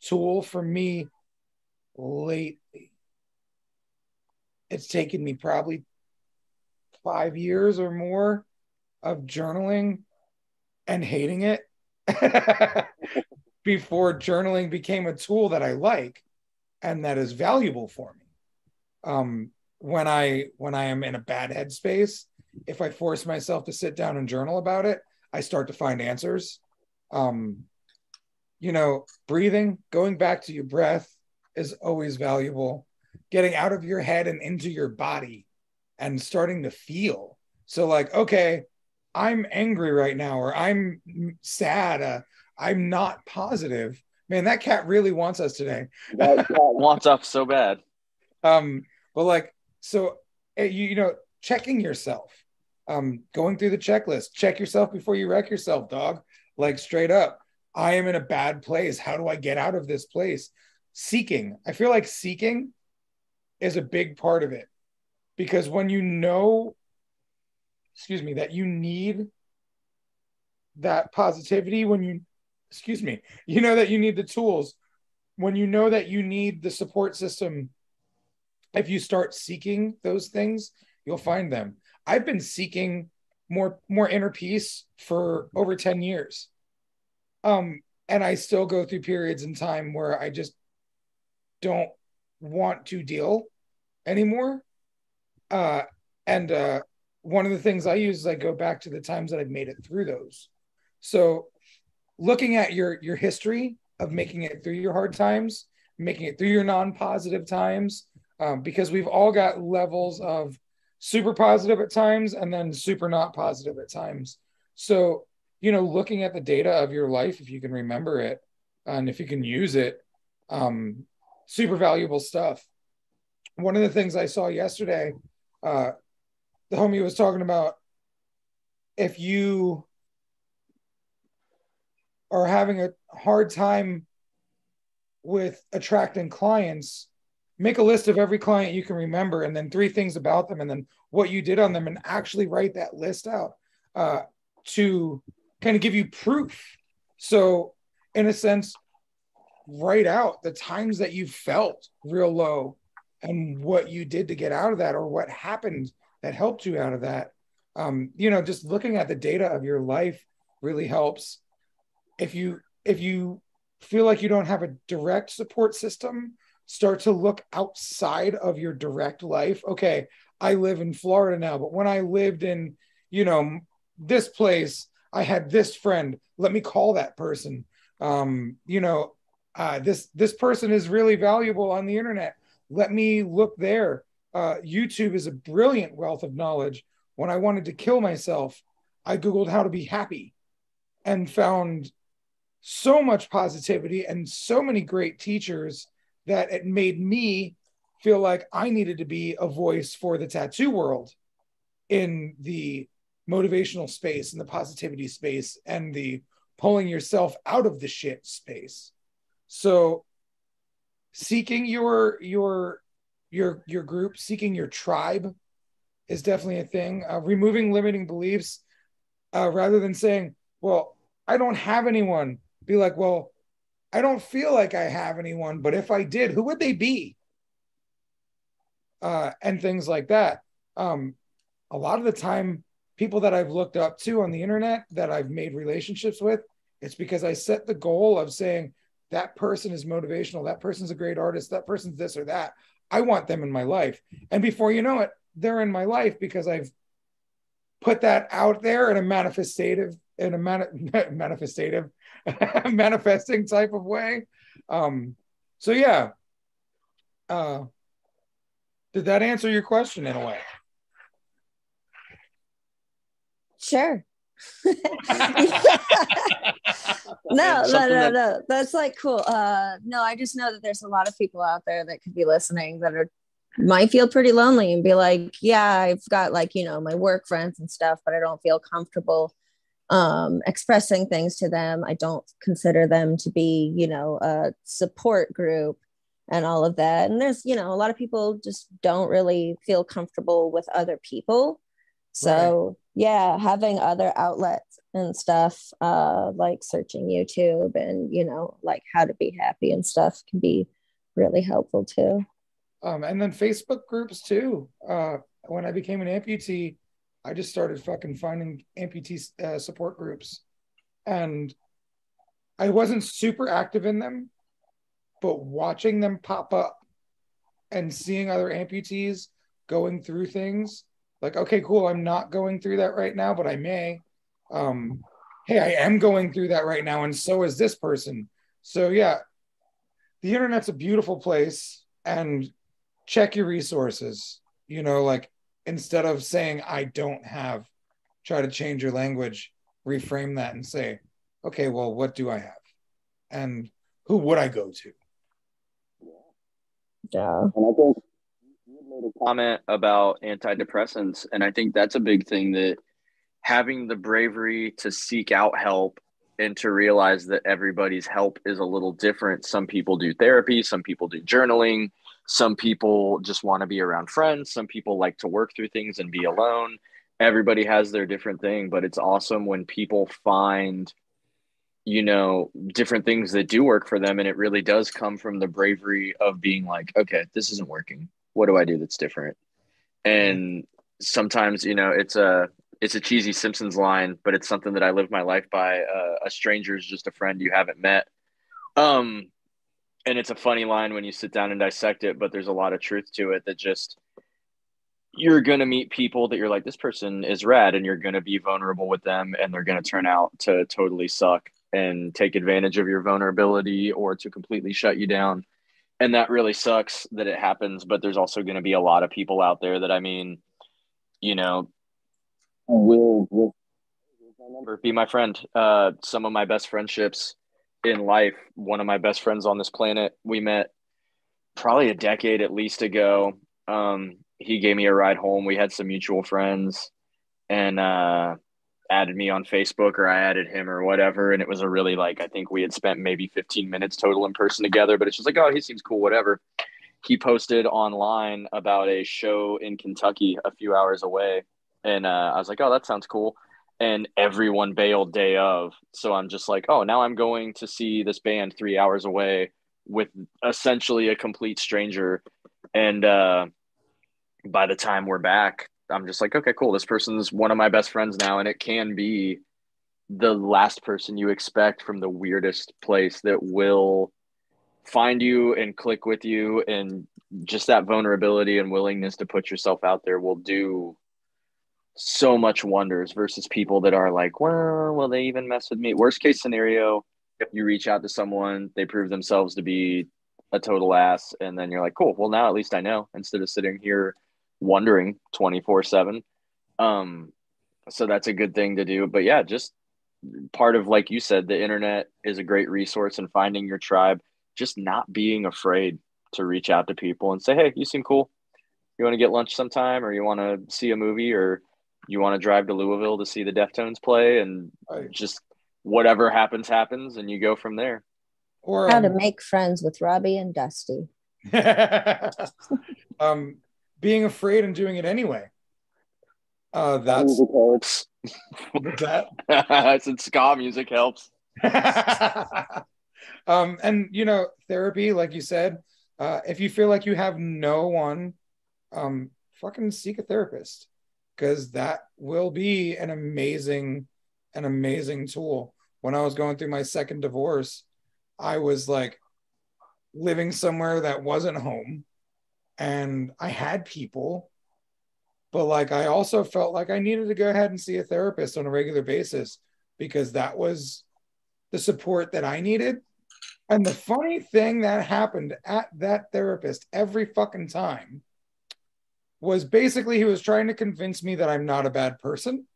tool for me lately. It's taken me probably five years or more of journaling and hating it [LAUGHS] before journaling became a tool that I like and that is valuable for me. Um, when I when I am in a bad headspace, if I force myself to sit down and journal about it, I start to find answers. Um, you know, breathing, going back to your breath is always valuable. Getting out of your head and into your body and starting to feel. So, like, okay, I'm angry right now, or I'm sad, uh, I'm not positive. Man, that cat really wants us today. that, cat Wants us so bad. [LAUGHS] Um, but like, so eh, you, you know, checking yourself, um, going through the checklist, check yourself before you wreck yourself, dog. Like straight up, I am in a bad place. How do I get out of this place? Seeking. I feel like seeking is a big part of it because when you know, excuse me, that you need that positivity, when you, excuse me, you know that you need the tools, when you know that you need the support system if you start seeking those things, you'll find them. I've been seeking more more inner peace for over 10 years. Um and I still go through periods in time where I just don't want to deal anymore. Uh and uh one of the things I use is I go back to the times that I've made it through those. So looking at your your history of making it through your hard times, making it through your non-positive times, um, because we've all got levels of super positive at times and then super not positive at times. So, you know, looking at the data of your life, if you can remember it and if you can use it, um, super valuable stuff. One of the things I saw yesterday, uh, the homie was talking about if you are having a hard time with attracting clients, make a list of every client you can remember and then three things about them and then what you did on them and actually write that list out uh, to kind of give you proof. So, in a sense, write out the times that you felt real low and what you did to get out of that or what happened that helped you out of that. Um, you know, just looking at the data of your life really helps. If you if you feel like you don't have a direct support system, start to look outside of your direct life. Okay, I live in Florida now, but when I lived in, you know, this place, I had this friend. Let me call that person. Um, you know, uh, this this person is really valuable on the internet. Let me look there. Uh, YouTube is a brilliant wealth of knowledge. When I wanted to kill myself, I googled how to be happy, and found so much positivity and so many great teachers that it made me feel like I needed to be a voice for the tattoo world in the motivational space and the positivity space and the pulling yourself out of the shit space. So seeking your your your your group, seeking your tribe is definitely a thing. Uh, removing limiting beliefs uh, rather than saying, "Well, I don't have anyone." Be like, "Well, I don't feel like I have anyone, but if I did, who would they be?" Uh, and things like that. Um, a lot of the time, people that I've looked up to on the internet that I've made relationships with, it's because I set the goal of saying that person is motivational, that person's a great artist, that person's this or that. I want them in my life. And before you know it, they're in my life because I've put that out there in a manifestative, in a man, [LAUGHS] manifestative, [LAUGHS] manifesting type of way. Um, so yeah. Uh, did that answer your question in a way? Sure. [LAUGHS] no, no, no, that- no. That's like cool. Uh, no, I just know that there's a lot of people out there that could be listening that are might feel pretty lonely and be like, yeah, I've got like you know my work friends and stuff, but I don't feel comfortable um, expressing things to them. I don't consider them to be you know a support group and all of that. And there's you know a lot of people just don't really feel comfortable with other people. So yeah having other outlets and stuff uh like searching youtube and you know like how to be happy and stuff can be really helpful too um and then facebook groups too uh when i became an amputee i just started fucking finding amputee uh, support groups. And i wasn't super active in them but watching them pop up and seeing other amputees going through things like okay cool i'm not going through that right now but i may. Um hey i am going through that right now and so is this person. So yeah the internet's a beautiful place and check your resources you know like instead of saying i don't have try to change your language reframe that and say okay well what do i have? And who would i go to? Yeah. And I think you made a comment about antidepressants, and I think that's a big thing that having the bravery to seek out help and to realize that everybody's help is a little different. Some people do therapy, some people do journaling, some people just want to be around friends, some people like to work through things and be alone. Everybody has their different thing, but it's awesome when people find you know different things that do work for them and it really does come from the bravery of being like okay this isn't working what do I do that's different? And sometimes, you know, it's a it's a cheesy Simpsons line, but it's something that I live my life by. Uh, a stranger is just a friend you haven't met. Um, and it's a funny line when you sit down and dissect it, but there's a lot of truth to it that just you're going to meet people that you're like, this person is rad, and you're going to be vulnerable with them, and they're going to turn out to totally suck and take advantage of your vulnerability or to completely shut you down. And that really sucks that it happens but there's also going to be a lot of people out there that i mean you know will will be my friend? Uh some of my best friendships in life one of my best friends on this planet we met probably a decade at least ago um he gave me a ride home we had some mutual friends and uh added me on Facebook or I added him or whatever. And it was a really like, I think we had spent maybe 15 minutes total in person together, but it's just like, oh, he seems cool, whatever. He posted online about a show in Kentucky a few hours away. And uh, I was like, oh, that sounds cool. And everyone bailed day of. So I'm just like, oh, now I'm going to see this band three hours away with essentially a complete stranger. And uh, by the time we're back, I'm just like, okay, cool. This person's one of my best friends now, and it can be the last person you expect from the weirdest place that will find you and click with you and just that vulnerability and willingness to put yourself out there will do so much wonders versus people that are like, well, will they even mess with me? Worst case scenario, if you reach out to someone, they prove themselves to be a total ass, and then you're like, cool. Well, now at least I know instead of sitting here wondering 24 7 um so that's a good thing to do but yeah just part of like you said the internet is a great resource in finding your tribe just not being afraid to reach out to people and say hey you seem cool you want to get lunch sometime or you want to see a movie or you want to drive to Louisville to see the Deftones play, and Right. just whatever happens happens, and you go from there. Or How to um, make friends with Robbie and Dusty. [LAUGHS] um, being afraid and doing it anyway. Uh, that's Music helps. that. [LAUGHS] I said ska music helps. [LAUGHS] um, and you know, therapy, like you said, uh, if you feel like you have no one, um, fucking seek a therapist because that will be an amazing, an amazing tool. When I was going through my second divorce, I was like living somewhere that wasn't home, and I had people, but like I also felt like I needed to go ahead and see a therapist on a regular basis because that was the support that I needed. And the funny thing that happened at that therapist every fucking time was basically he was trying to convince me that I'm not a bad person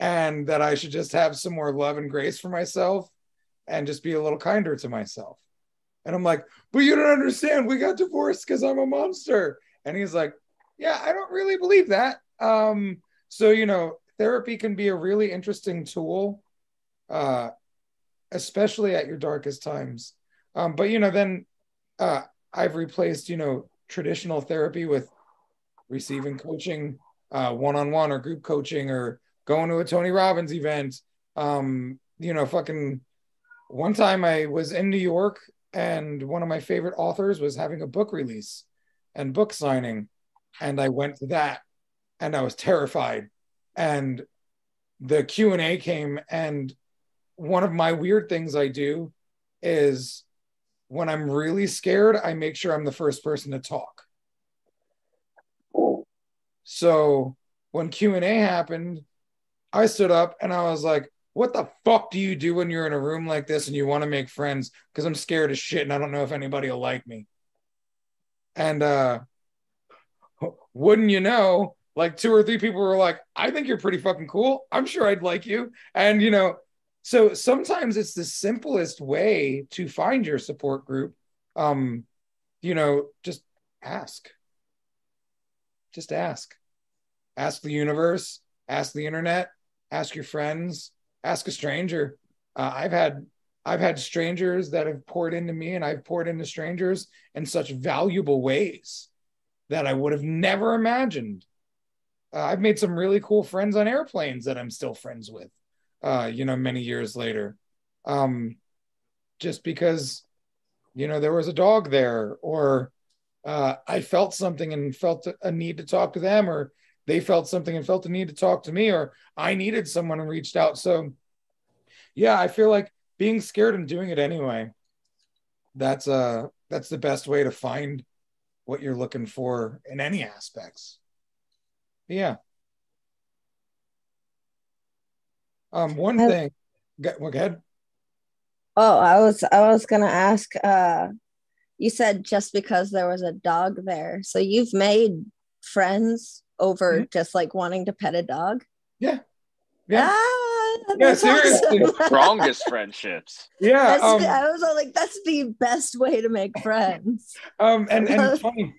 and that I should just have some more love and grace for myself and just be a little kinder to myself. And I'm like, but you don't understand. We got divorced because I'm a monster. And he's like, yeah, I don't really believe that. Um, so, you know, therapy can be a really interesting tool uh, especially at your darkest times. Um, but you know, then uh, I've replaced you know traditional therapy with receiving coaching, one on one or group coaching, or going to a Tony Robbins event. Um, you know, fucking. One time I was in New York, and one of my favorite authors was having a book release and book signing, and I went to that, and I was terrified, and the Q and A came, and one of my weird things I do is when I'm really scared, I make sure I'm the first person to talk. So when Q&A happened, I stood up and I was like, what the fuck do you do when you're in a room like this and you want to make friends? Because I'm scared as shit and I don't know if anybody will like me. And uh wouldn't you know, like two or three people were like, I think you're pretty fucking cool. I'm sure I'd like you. And you know, so sometimes it's the simplest way to find your support group. Um, you know, just ask. Just ask. Ask the universe, ask the internet, ask your friends, ask a stranger. Uh, I've had I've had strangers that have poured into me and I've poured into strangers in such valuable ways that I would have never imagined. Uh, I've made some really cool friends on airplanes that I'm still friends with uh, you know, many years later. Um, just because, you know, there was a dog there, or uh, I felt something and felt a need to talk to them, or they felt something and felt a need to talk to me, or I needed someone and reached out. So, yeah, I feel like being scared and doing it anyway. That's uh that's the best way to find what you're looking for in any aspects. Yeah. Um, one thing, go, go ahead. Oh, I was I was gonna ask. Uh, you said just because there was a dog there, so you've made friends over Mhm. just like wanting to pet a dog. Yeah. Yeah. Ah, Yeah, seriously. awesome. Strongest friendships. Yeah. Um, I was all like, that's the best way to make friends. um, and, and [LAUGHS] funny.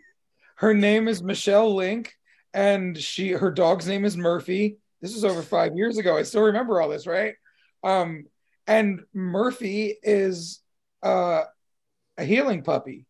Her name is Michelle Link, and she her dog's name is Murphy. This was over five years ago. I still remember all this, right? Um, and Murphy is uh, a healing puppy.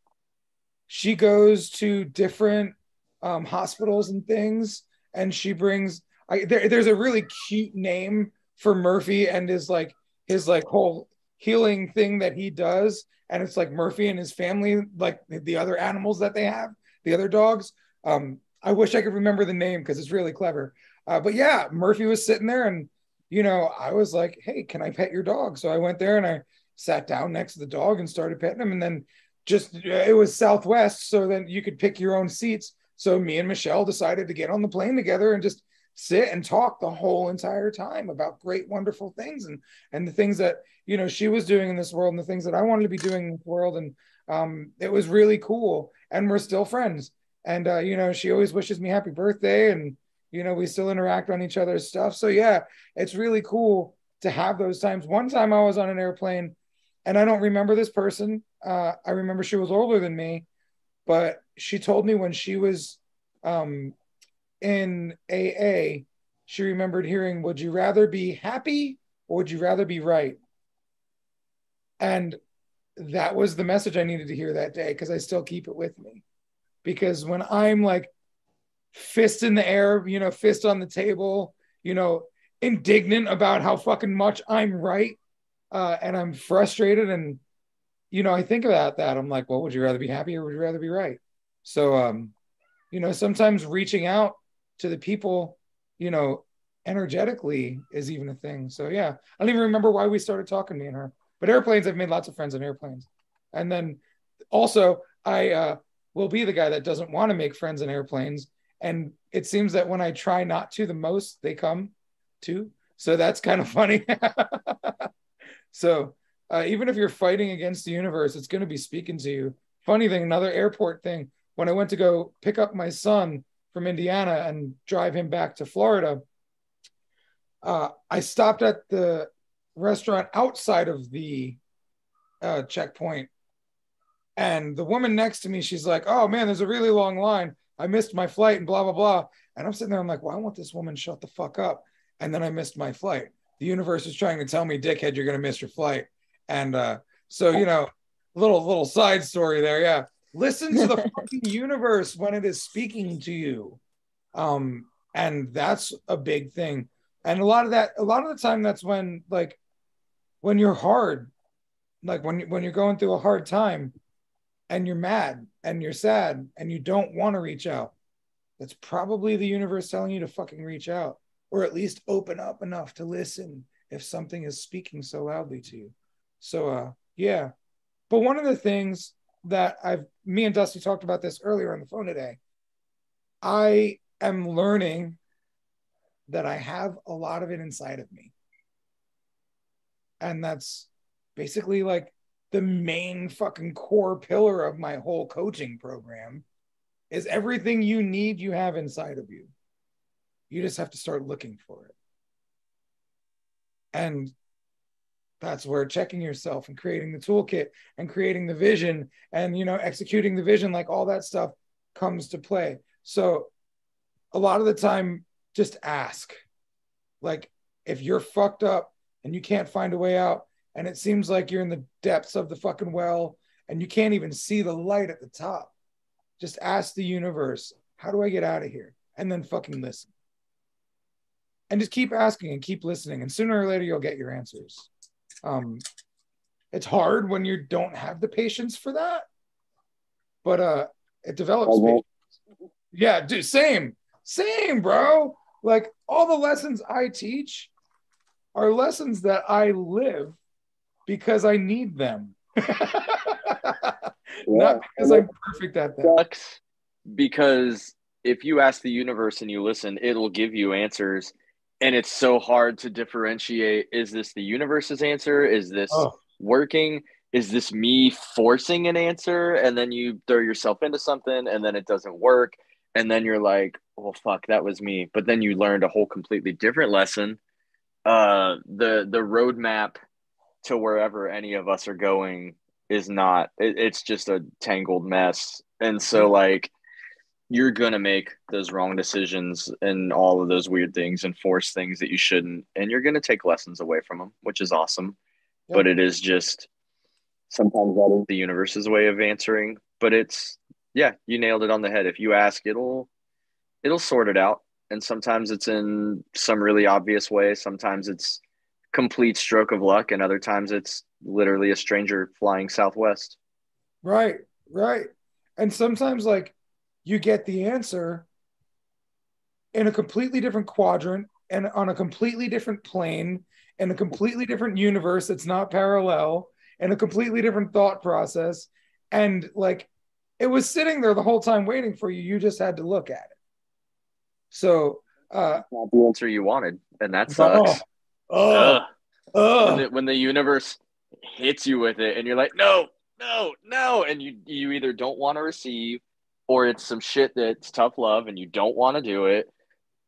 She goes to different um, hospitals and things, and she brings. I, there, there's a really cute name for Murphy and his like his like whole healing thing that he does, and it's like Murphy and his family, like the other animals that they have, the other dogs. Um, I wish I could remember the name because it's really clever. Uh, but yeah, Murphy was sitting there, and you know, I was like, "Hey, can I pet your dog?" So I went there and I sat down next to the dog and started petting him, and then just it was Southwest, so then you could pick your own seats. So me and Michelle decided to get on the plane together and just sit and talk the whole entire time about great, wonderful things and and the things that you know she was doing in this world and the things that I wanted to be doing in this world, and um, it was really cool. And we're still friends. And uh, you know, she always wishes me happy birthday, and you know, we still interact on each other's stuff. So yeah, it's really cool to have those times. One time I was on an airplane, and I don't remember this person. Uh, I remember she was older than me, but she told me when she was um, in AA, she remembered hearing, Would you rather be happy or would you rather be right? And that was the message I needed to hear that day because I still keep it with me. Because when I'm like fist in the air, you know, fist on the table, you know, indignant about how fucking much I'm right, uh, and I'm frustrated, and you know, I think about that. I'm like, well, would you rather be happy or would you rather be right? So, um, you know, sometimes reaching out to the people, you know, energetically is even a thing. So yeah, I don't even remember why we started talking, me and her. But airplanes, I've made lots of friends on airplanes. And then also, I uh, will be the guy that doesn't want to make friends in airplanes. And it seems that when I try not to the most, they come too. So that's kind of funny. [LAUGHS] so uh, even if you're fighting against the universe, it's going to be speaking to you. Funny thing, another airport thing. When I went to go pick up my son from Indiana and drive him back to Florida, uh, I stopped at the restaurant outside of the uh, checkpoint. And the woman next to me, she's like, Oh man, there's a really long line. I missed my flight and blah, blah, blah. And I'm sitting there, I'm like, Why won't this woman shut the fuck up? And then I missed my flight. The universe is trying to tell me, dickhead, you're going to miss your flight. And uh, so, you know, little, little side story there. Yeah. Listen to the [LAUGHS] fucking universe when it is speaking to you. Um, and that's a big thing and a lot of that a lot of the time that's when like when you're hard like when when you're going through a hard time and you're mad and you're sad and you don't want to reach out that's probably the universe telling you to fucking reach out or at least open up enough to listen if something is speaking so loudly to you so uh yeah but one of the things that i've me and dusty talked about this earlier on the phone today i am learning that I have a lot of it inside of me. And that's basically like the main fucking core pillar of my whole coaching program is everything you need you have inside of you. You just have to start looking for it. And that's where checking yourself and creating the toolkit and creating the vision and you know executing the vision like all that stuff comes to play. So a lot of the time just ask. Like, if you're fucked up and you can't find a way out, and it seems like you're in the depths of the fucking well and you can't even see the light at the top, just ask the universe, how do I get out of here? And then fucking listen. And just keep asking and keep listening. And sooner or later, you'll get your answers. Um, it's hard when you don't have the patience for that, but uh, it develops. Yeah, dude, same, same, bro. Like all the lessons I teach are lessons that I live because I need them. [LAUGHS] Not because I'm perfect at them. Because if you ask the universe and you listen, it'll give you answers. And it's so hard to differentiate is this the universe's answer? Is this oh. working? Is this me forcing an answer? And then you throw yourself into something and then it doesn't work and then you're like, well, fuck, that was me. But then you learned a whole completely different lesson. Uh, the the roadmap to wherever any of us are going is not. It, it's just a tangled mess, and so mm-hmm. like you're gonna make those wrong decisions and all of those weird things and force things that you shouldn't, and you're gonna take lessons away from them, which is awesome. But it is just sometimes that is the universe's way of answering. But it's yeah, you nailed it on the head. If you ask, it'll it'll sort it out. And sometimes it's in some really obvious way. Sometimes it's complete stroke of luck, and other times it's literally a stranger flying southwest. Right, right. And sometimes like you get the answer in a completely different quadrant and on a completely different plane in a completely different universe that's not parallel and a completely different thought process and like it was sitting there the whole time waiting for you. You just had to look at it. So uh not the answer you wanted, and that sucks. Oh, oh, when, the, when the universe hits you with it, and you're like, no, no, no, and you you either don't want to receive, or it's some shit that's tough love, and you don't want to do it,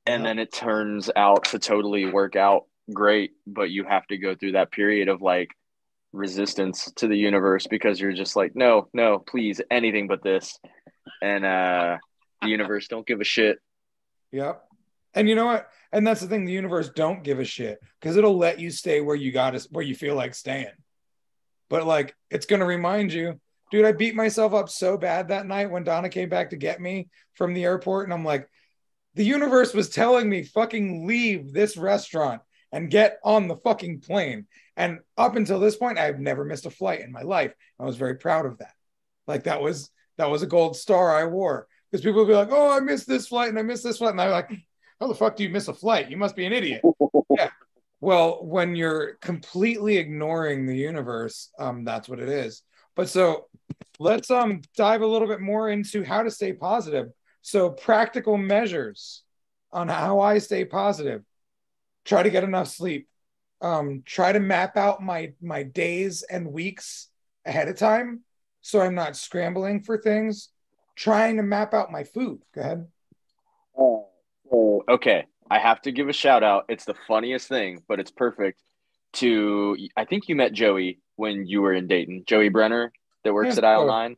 and yeah. then it turns out to totally work out great, but you have to go through that period of like resistance to the universe because you're just like, no, no, please, anything but this. And uh the universe don't give a shit. Yep. And you know what? And that's the thing. The universe don't give a shit because it'll let you stay where you got to, where you feel like staying. But like, it's gonna remind you, dude. I beat myself up so bad that night when Donna came back to get me from the airport, and I'm like, the universe was telling me fucking leave this restaurant and get on the fucking plane. And up until this point, I've never missed a flight in my life. I was very proud of that. Like that was that was a gold star I wore because people would be like, "Oh, I missed this flight and I missed this flight," and I'm like, "How the fuck do you miss a flight? You must be an idiot." [LAUGHS] yeah. Well, when you're completely ignoring the universe, um, that's what it is. But so let's um dive a little bit more into how to stay positive. So practical measures on how I stay positive. Try to get enough sleep. Um, try to map out my my days and weeks ahead of time so I'm not scrambling for things. Trying to map out my food. Go ahead. Okay, I have to give a shout out. It's the funniest thing, but it's perfect. To I think you met Joey when you were in Dayton. Joey Brenner that works Yes, at Aisle bro. Nine.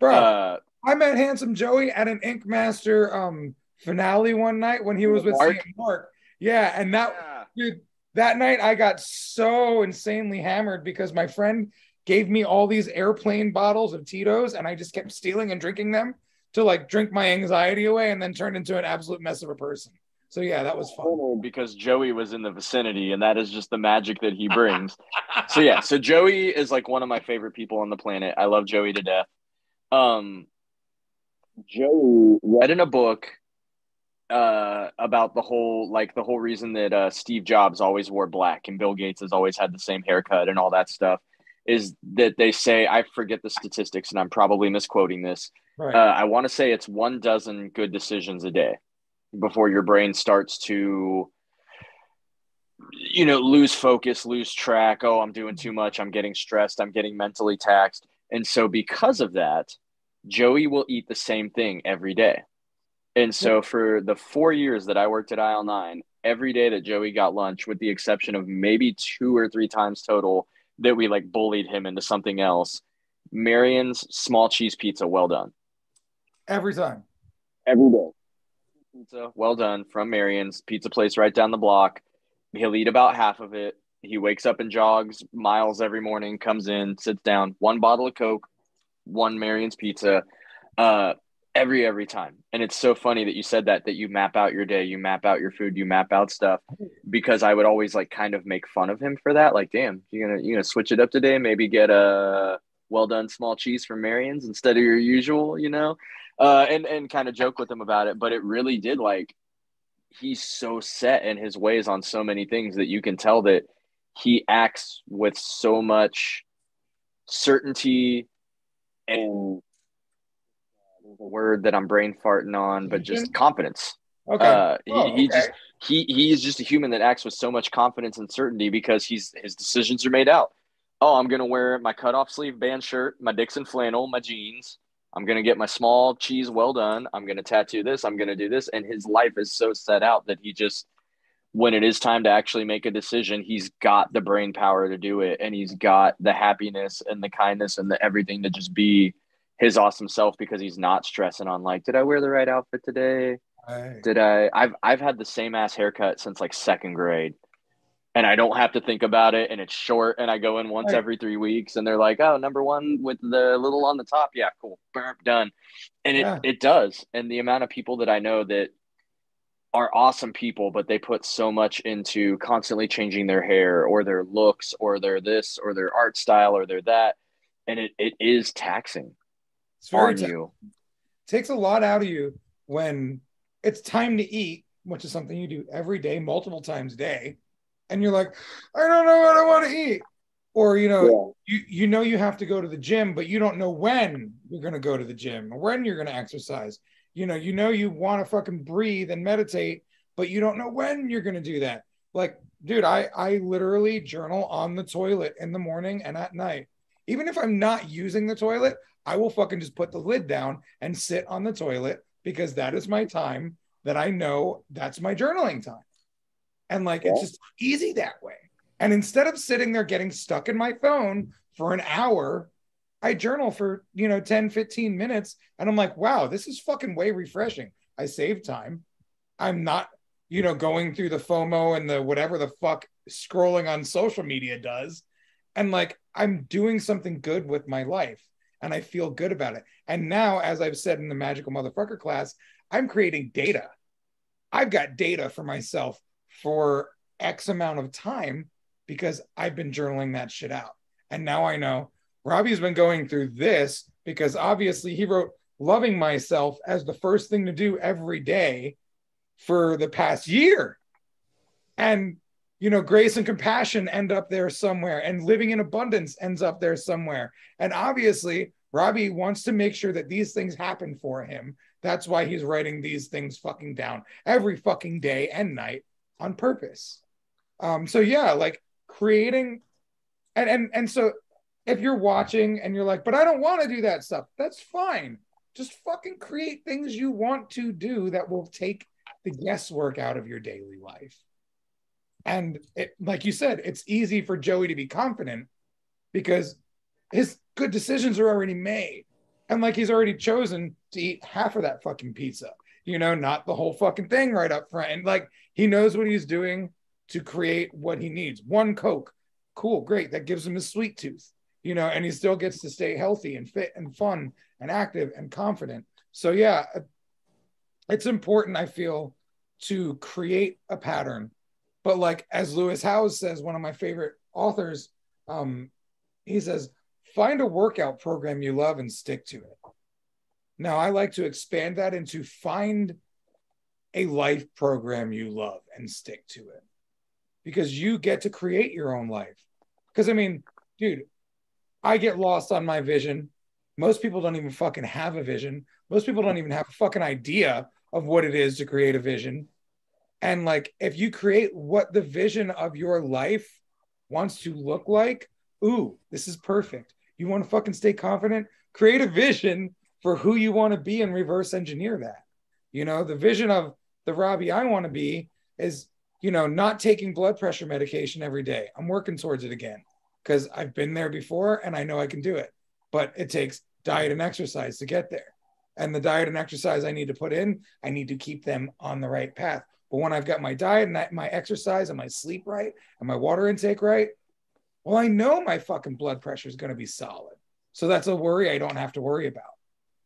Bro, Uh, I met Handsome Joey at an Ink Master um finale one night when he was with Mark? St. Mark. Yeah, and that yeah. dude, that night I got so insanely hammered because my friend gave me all these airplane bottles of Tito's and I just kept stealing and drinking them to like drink my anxiety away and then turned into an absolute mess of a person. So yeah, that was fun. because Joey was in the vicinity, and that is just the magic that he [LAUGHS] brings. so yeah, so Joey is like one of my favorite people on the planet. I love Joey to death. Um, Joey, read in a book uh about the whole like the whole reason that uh Steve Jobs always wore black and Bill Gates has always had the same haircut and all that stuff is that they say I forget the statistics and I'm probably misquoting this. Right. Uh, I want to say it's one dozen good decisions a day before your brain starts to you know lose focus lose track. Oh i'm doing too much. I'm getting stressed. I'm getting mentally taxed. And so because of that joey will eat the same thing every day. And so for the four years that i worked at aisle 9 every day that joey got lunch with the exception of maybe two or three times total that we like bullied him into something else marion's small cheese pizza well done. Every time. every day. Pizza, well done, from Marion's pizza place right down the block. He'll eat about half of it. He wakes up and jogs miles every morning, comes in, sits down, one bottle of Coke, one Marion's pizza, uh, every every time. And it's so funny that you said that that you map out your day, you map out your food, you map out stuff, because I would always like kind of make fun of him for that. Like, damn, you're gonna you gonna switch it up today? Maybe get a well done small cheese from Marion's instead of your usual, you know? Uh, and and kind of joke with him about it. But it really did like he's so set in his ways on so many things that you can tell that he acts with so much certainty and a word that I'm brain farting on, but just confidence. Okay. Uh, he, Oh, he just he he is just a human that acts with so much confidence and certainty because he's his decisions are made out. Oh, I'm gonna wear my cutoff sleeve band shirt, my Dixxon flannel, my jeans. I'm gonna get my small cheese well done. I'm gonna tattoo this. I'm gonna do this, and his life is so set out that he just, when it is time to actually make a decision, he's got the brain power to do it, and he's got the happiness and the kindness and the everything to just be his awesome self because he's not stressing on like, did I wear the right outfit today? Right. Did I? I've I've had the same ass haircut since like second grade, and I don't have to think about it, and it's short, and I go in once Right. every three weeks, and they're like, "Oh, number one with the little on the top, yeah, cool, burp, done," and it Yeah. it does, and the amount of people that I know that are awesome people, but they put so much into constantly changing their hair or their looks or their this or their art style or their that, and it, it is taxing It's very on tough. you. takes a lot out of you when it's time to eat, which is something you do every day, multiple times a day, and you're like, I don't know what I want to eat. Or you know, Yeah. you you know you have to go to the gym, but you don't know when you're gonna go to the gym or when you're gonna exercise. You know, you know you want to fucking breathe and meditate, but you don't know when you're gonna do that. Like, dude, I I literally journal on the toilet in the morning and at night. Even if I'm not using the toilet, I will fucking just put the lid down and sit on the toilet because that is my time that I know that's my journaling time. And like it's just easy that way. And instead of sitting there getting stuck in my phone for an hour, I journal for, you know, 10, 15 minutes. And I'm like, wow, this is fucking way refreshing. I save time. I'm not, you know, going through the FOMO and the whatever the fuck scrolling on social media does. And like I'm doing something good with my life and I feel good about it. And now, as I've said in the magical motherfucker class, I'm creating data. I've got data for myself for X amount of time because I've been journaling that shit out. And now I know Robbie's been going through this because obviously he wrote loving myself as the first thing to do every day for the past year. And, you know, grace and compassion end up there somewhere, and living in abundance ends up there somewhere. And obviously, Robbie wants to make sure that these things happen for him. That's why he's writing these things fucking down every fucking day and night on purpose. Um, so yeah, like creating and and and so if you're watching and you're like, but I don't want to do that stuff, that's fine. Just fucking create things you want to do that will take the guesswork out of your daily life. And it, like you said, it's easy for Joey to be confident because his good decisions are already made. And like he's already chosen to eat half of that fucking pizza, you know, not the whole fucking thing right up front. And like he knows what he's doing to create what he needs. One Coke, cool, great. That gives him a sweet tooth, you know, and he still gets to stay healthy and fit and fun and active and confident. So, yeah, it's important, I feel, to create a pattern. But, like, as Lewis Howes says, one of my favorite authors, um, he says, find a workout program you love and stick to it. Now, I like to expand that into find a life program you love and stick to it because you get to create your own life. Because I mean, dude, I get lost on my vision. Most people don't even fucking have a vision. Most people don't even have a fucking idea of what it is to create a vision. And like, if you create what the vision of your life wants to look like, ooh, this is perfect. You want to fucking stay confident? Create a vision for who you want to be and reverse engineer that. You know, the vision of the Robbie I want to be is you know, not taking blood pressure medication every day. I'm working towards it again because I've been there before and I know I can do it. But it takes diet and exercise to get there. And the diet and exercise I need to put in, I need to keep them on the right path. But when I've got my diet and my exercise and my sleep right and my water intake right, well, I know my fucking blood pressure is going to be solid. So that's a worry I don't have to worry about.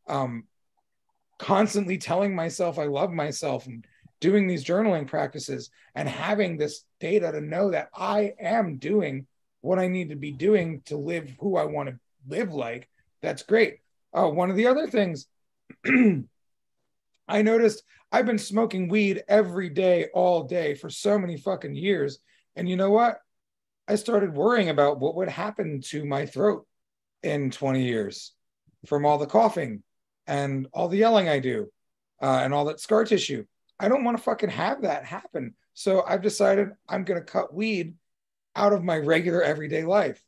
Um, constantly telling myself I love myself and doing these journaling practices and having this data to know that I am doing what I need to be doing to live who I want to live like, that's great. Uh, one of the other things [CLEARS THROAT] I noticed I've been smoking weed every day, all day for so many fucking years. And you know what? I started worrying about what would happen to my throat in 20 years from all the coughing and all the yelling I do uh, and all that scar tissue. I don't want to fucking have that happen. So I've decided I'm going to cut weed out of my regular everyday life.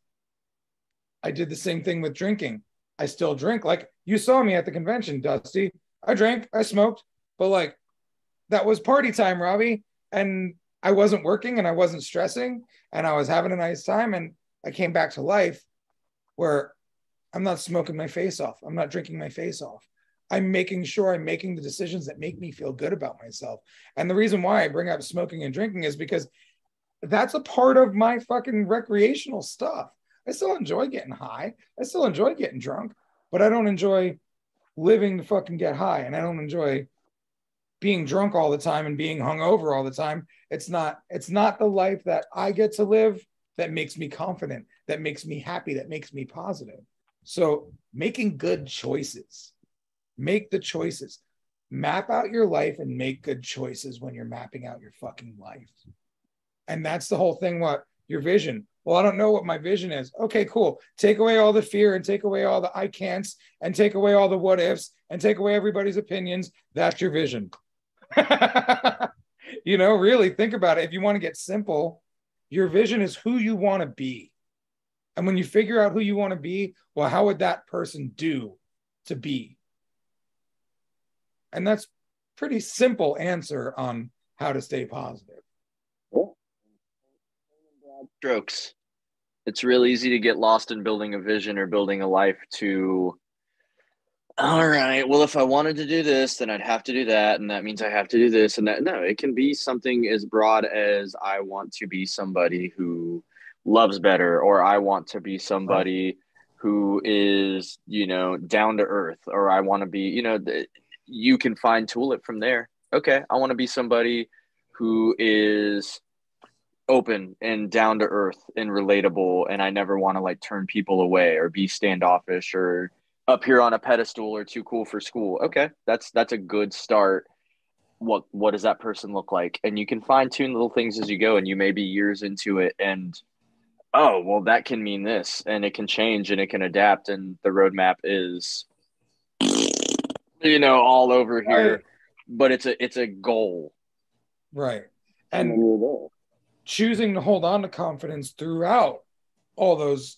I did the same thing with drinking. I still drink. Like you saw me at the convention, Dusty. I drank, I smoked, but like that was party time, Robbie. And I wasn't working and I wasn't stressing and I was having a nice time. And I came back to life where I'm not smoking my face off. I'm not drinking my face off. I'm making sure I'm making the decisions that make me feel good about myself. And the reason why I bring up smoking and drinking is because that's a part of my fucking recreational stuff. I still enjoy getting high. I still enjoy getting drunk, but I don't enjoy living to fucking get high. And I don't enjoy being drunk all the time and being hungover all the time. It's not, it's not the life that I get to live that makes me confident, that makes me happy, that makes me positive. So making good choices Make the choices. Map out your life and make good choices when you're mapping out your fucking life. And that's the whole thing. What your vision? Well, I don't know what my vision is. Okay, cool. Take away all the fear and take away all the I can'ts and take away all the what ifs and take away everybody's opinions. That's your vision. [LAUGHS] you know, really think about it. If you want to get simple, your vision is who you want to be. And when you figure out who you want to be, well, how would that person do to be? And that's pretty simple answer on how to stay positive. Strokes. It's real easy to get lost in building a vision or building a life to all right, well, if I wanted to do this, then I'd have to do that. And that means I have to do this and that. No, it can be something as broad as I want to be somebody who loves better, or I want to be somebody who is, you know, down to earth, or I want to be, you know, you can fine tool it from there. Okay, I want to be somebody who is open and down to earth and relatable and I never want to like turn people away or be standoffish or up here on a pedestal or too cool for school. Okay, that's that's a good start. What what does that person look like? And you can fine tune little things as you go, and you may be years into it, and oh well, that can mean this, and it can change and it can adapt, and the roadmap is you know all over here, right. but it's a it's a goal, right? And choosing to hold on to confidence throughout all those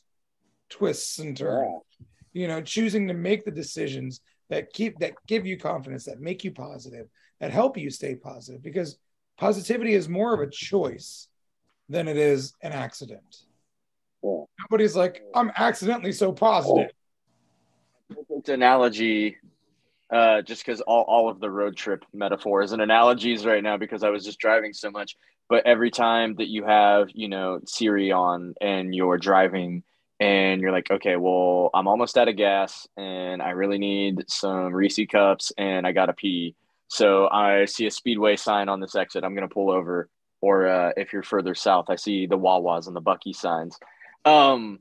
twists and turns. You know choosing to make the decisions that keep that give you confidence that make you positive that help you stay positive because positivity is more of a choice than it is an accident. Yeah. nobody's like i'm accidentally so positive. It's analogy uh, just because all, all of the road trip metaphors and analogies right now because i was just driving so much but every time that you have you know siri on and you're driving and you're like, okay, well, I'm almost out of gas and I really need some Reese cups and I got to pee. So I see a Speedway sign on this exit. I'm going to pull over. Or uh, if you're further south, I see the Wawas and the Buc-ee's signs. Um,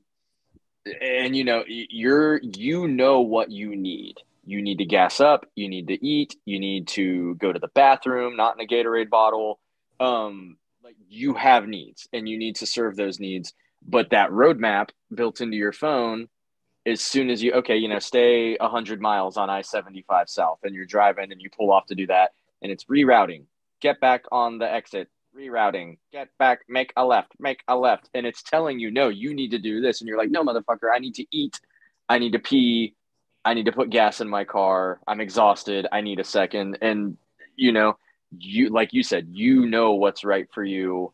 and you know, you're you know what you need. You need to gas up. You need to eat. You need to go to the bathroom, not in a Gatorade bottle. Um, like you have needs, and you need to serve those needs but that roadmap built into your phone as soon as you okay you know stay 100 miles on i-75 south and you're driving and you pull off to do that and it's rerouting get back on the exit rerouting get back make a left make a left and it's telling you no you need to do this and you're like no motherfucker i need to eat i need to pee i need to put gas in my car i'm exhausted i need a second and you know you like you said you know what's right for you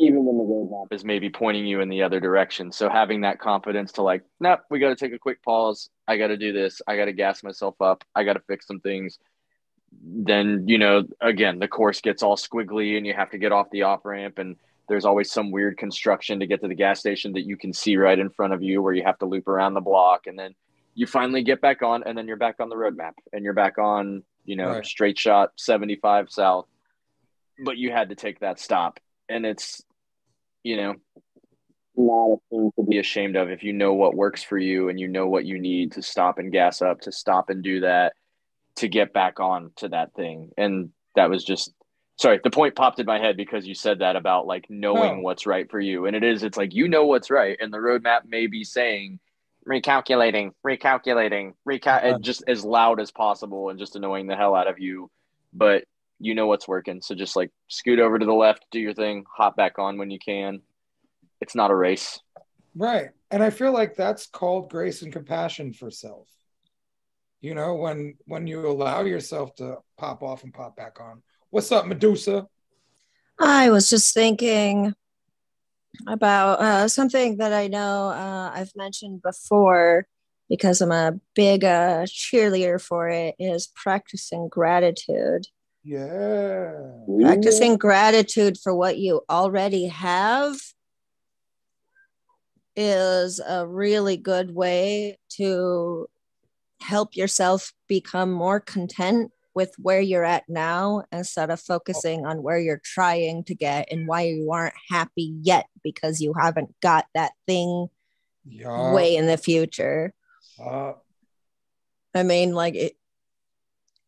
even when the roadmap is maybe pointing you in the other direction. So having that confidence to like, nope, we got to take a quick pause. I got to do this. I got to gas myself up. I got to fix some things. Then, you know, again, the course gets all squiggly and you have to get off the off ramp and there's always some weird construction to get to the gas station that you can see right in front of you where you have to loop around the block and then you finally get back on and then you're back on the roadmap and you're back on, you know, right. straight shot 75 south. But you had to take that stop and it's you know, not a thing to be ashamed of if you know what works for you and you know what you need to stop and gas up, to stop and do that, to get back on to that thing. And that was just sorry, the point popped in my head because you said that about like knowing oh. what's right for you. And it is, it's like you know what's right. And the roadmap may be saying recalculating, recalculating, recal uh-huh. just as loud as possible and just annoying the hell out of you. But you know what's working. So just like scoot over to the left, do your thing, hop back on when you can. It's not a race. Right. And I feel like that's called grace and compassion for self. You know, when when you allow yourself to pop off and pop back on. What's up, Medusa? I was just thinking about uh, something that I know uh, I've mentioned before because I'm a big uh, cheerleader for it is practicing gratitude. Yeah. Practicing gratitude for what you already have is a really good way to help yourself become more content with where you're at now instead of focusing on where you're trying to get and why you aren't happy yet because you haven't got that thing yeah. way in the future. Uh, I mean, like it,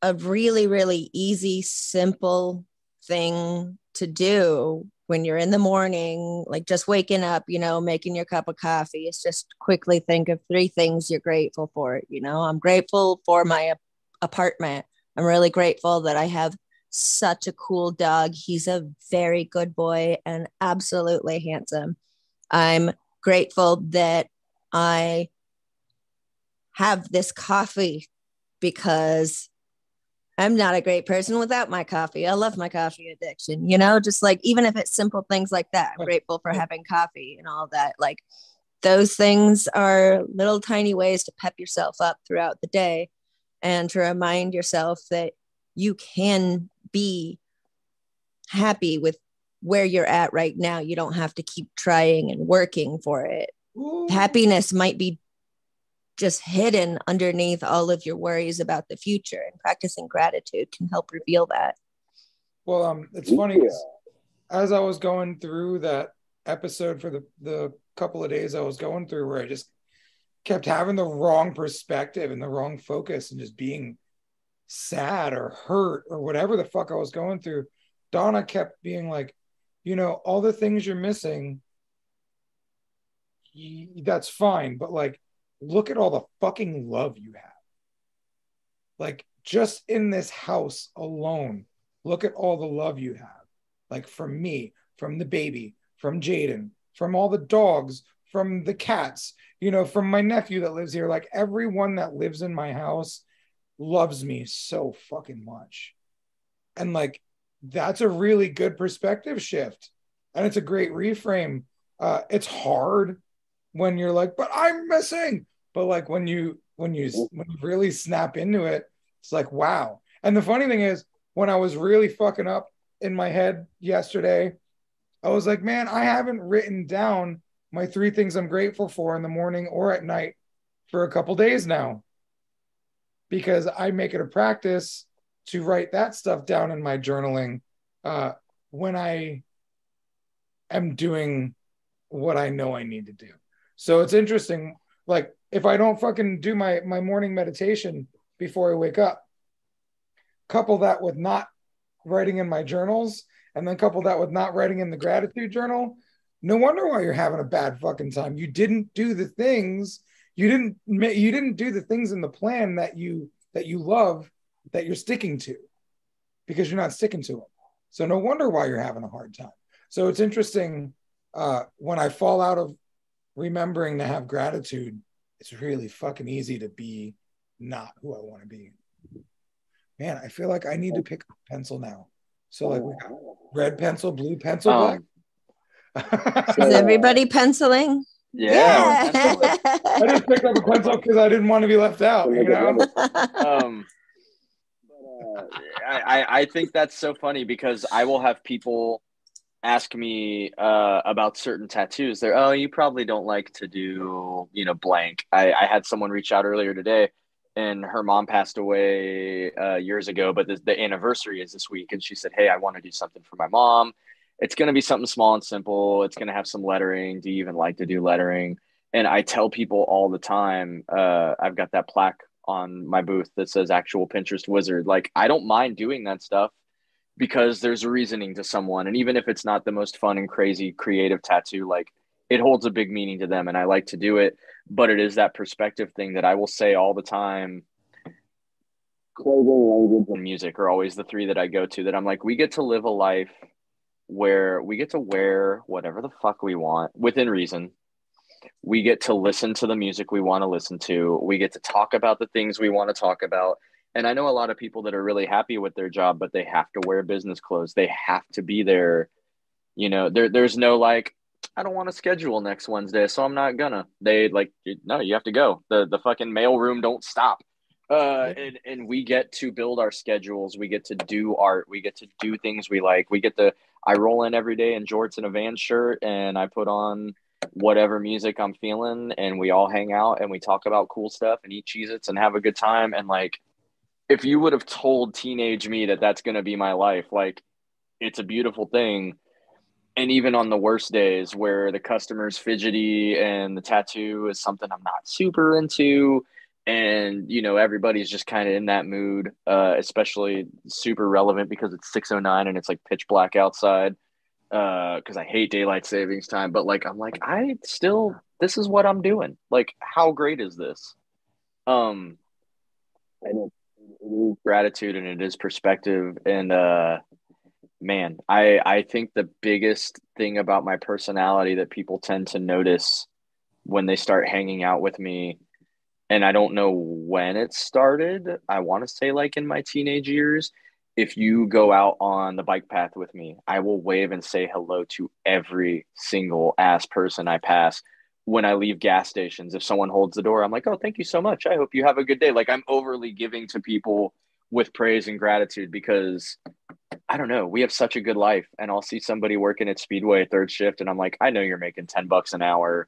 a really, really easy, simple thing to do when you're in the morning, like just waking up, you know, making your cup of coffee. It's just quickly think of three things you're grateful for. You know, I'm grateful for my apartment. I'm really grateful that I have such a cool dog. He's a very good boy and absolutely handsome. I'm grateful that I have this coffee because I'm not a great person without my coffee. I love my coffee addiction, you know, just like even if it's simple things like that. I'm grateful for having coffee and all that. Like those things are little tiny ways to pep yourself up throughout the day and to remind yourself that you can be happy with where you're at right now. You don't have to keep trying and working for it. Ooh. Happiness might be just hidden underneath all of your worries about the future, and practicing gratitude can help reveal that. Well, um, it's funny 'cause as I was going through that episode for the the couple of days I was going through, where I just kept having the wrong perspective and the wrong focus, and just being sad or hurt or whatever the fuck I was going through. Donna kept being like, you know, all the things you're missing, that's fine, but like, look at all the fucking love you have. Like, just in this house alone, look at all the love you have. Like, from me, from the baby, from Jaden, from all the dogs, from the cats, you know, from my nephew that lives here. Like, everyone that lives in my house loves me so fucking much. And like, that's a really good perspective shift and it's a great reframe uh it's hard when you're like but i'm missing but like when you when you when you really snap into it it's like wow and the funny thing is when i was really fucking up in my head yesterday i was like man i haven't written down my three things i'm grateful for in the morning or at night for a couple days now because i make it a practice to write that stuff down in my journaling uh, when I am doing what I know I need to do. So it's interesting. Like if I don't fucking do my my morning meditation before I wake up, couple that with not writing in my journals, and then couple that with not writing in the gratitude journal. No wonder why you're having a bad fucking time. You didn't do the things. You didn't. You didn't do the things in the plan that you that you love that you're sticking to because you're not sticking to them. So no wonder why you're having a hard time. So it's interesting uh, when I fall out of remembering to have gratitude. It's really fucking easy to be not who I want to be. Man, I feel like I need to pick a pencil now. So like we got red pencil, blue pencil, Um, black. [LAUGHS] Is everybody penciling? Yeah. I just picked up a pencil because I didn't want to be left out. You know. um, [LAUGHS] But, uh, I, I I think that's so funny because I will have people ask me uh, about certain tattoos. They're oh, you probably don't like to do you know blank. I, I had someone reach out earlier today, and her mom passed away uh, years ago, but the, the anniversary is this week, and she said, hey, I want to do something for my mom. It's going to be something small and simple. It's going to have some lettering. Do you even like to do lettering? And I tell people all the time, uh, I've got that plaque on my booth that says actual Pinterest wizard. Like, I don't mind doing that stuff because there's a reasoning to someone. And even if it's not the most fun and crazy creative tattoo, like it holds a big meaning to them. And I like to do it. But it is that perspective thing that I will say all the time. clothing, language, And music are always the three that I go to that I'm like, we get to live a life where we get to wear whatever the fuck we want within reason. We get to listen to the music we want to listen to. We get to talk about the things we want to talk about. And I know a lot of people that are really happy with their job, but they have to wear business clothes. They have to be there. You know, there there's no like, I don't want to schedule next Wednesday, so I'm not gonna. They like, no, you have to go. The the fucking mail room don't stop. Uh, and and we get to build our schedules. We get to do art. We get to do things we like. We get to. I roll in every day in jorts and a van shirt, and I put on whatever music I'm feeling, and we all hang out and we talk about cool stuff and eat Cheez-Its and have a good time. And like, if you would have told teenage me that that's going to be my life, like, it's a beautiful thing. And even on the worst days where the customer's fidgety and the tattoo is something I'm not super into, and you know everybody's just kind of in that mood, uh, especially super relevant because it's 6:09 and it's like pitch black outside because I hate daylight savings time. But like, I'm like, I still, this is what I'm doing. Like, how great is this? Um, and it, it is gratitude and it is perspective. And uh, man, I I think the biggest thing about my personality that people tend to notice when they start hanging out with me. And I don't know when it started. I want to say like in my teenage years, if you go out on the bike path with me, I will wave and say hello to every single ass person I pass when I leave gas stations, if someone holds the door, I'm like, oh, thank you so much. I hope you have a good day. Like I'm overly giving to people with praise and gratitude because I don't know, we have such a good life. And I'll see somebody working at Speedway third shift, and I'm like, I know you're making 10 bucks an hour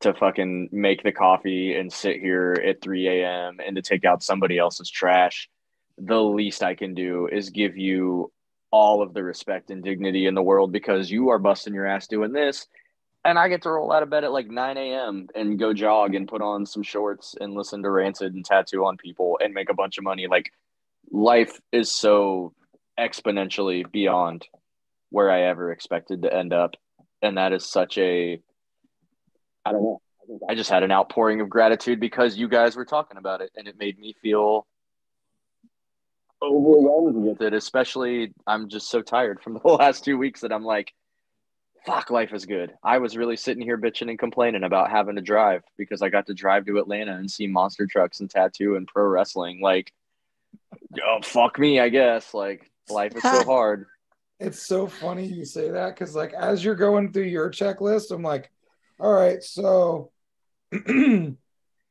to fucking make the coffee and sit here at 3 a.m. and to take out somebody else's trash. The least I can do is give you all of the respect and dignity in the world because you are busting your ass doing this and I get to roll out of bed at like 9 a.m. and go jog and put on some shorts and listen to Rancid and tattoo on people and make a bunch of money. Like life is so exponentially beyond where I ever expected to end up. And that is such a, I don't know. I just had an outpouring of gratitude because you guys were talking about it and it made me feel overwhelmed with it. especially I'm just so tired from [LAUGHS] the last two weeks that I'm like, fuck, life is good. I was really sitting here bitching and complaining about having to drive because I got to drive to Atlanta and see monster trucks and tattoo and pro wrestling. Like, oh, fuck me, I guess. Like, life is so [LAUGHS] hard. It's so funny you say that because, like, as you're going through your checklist, I'm like, all right, so [CLEARS THROAT]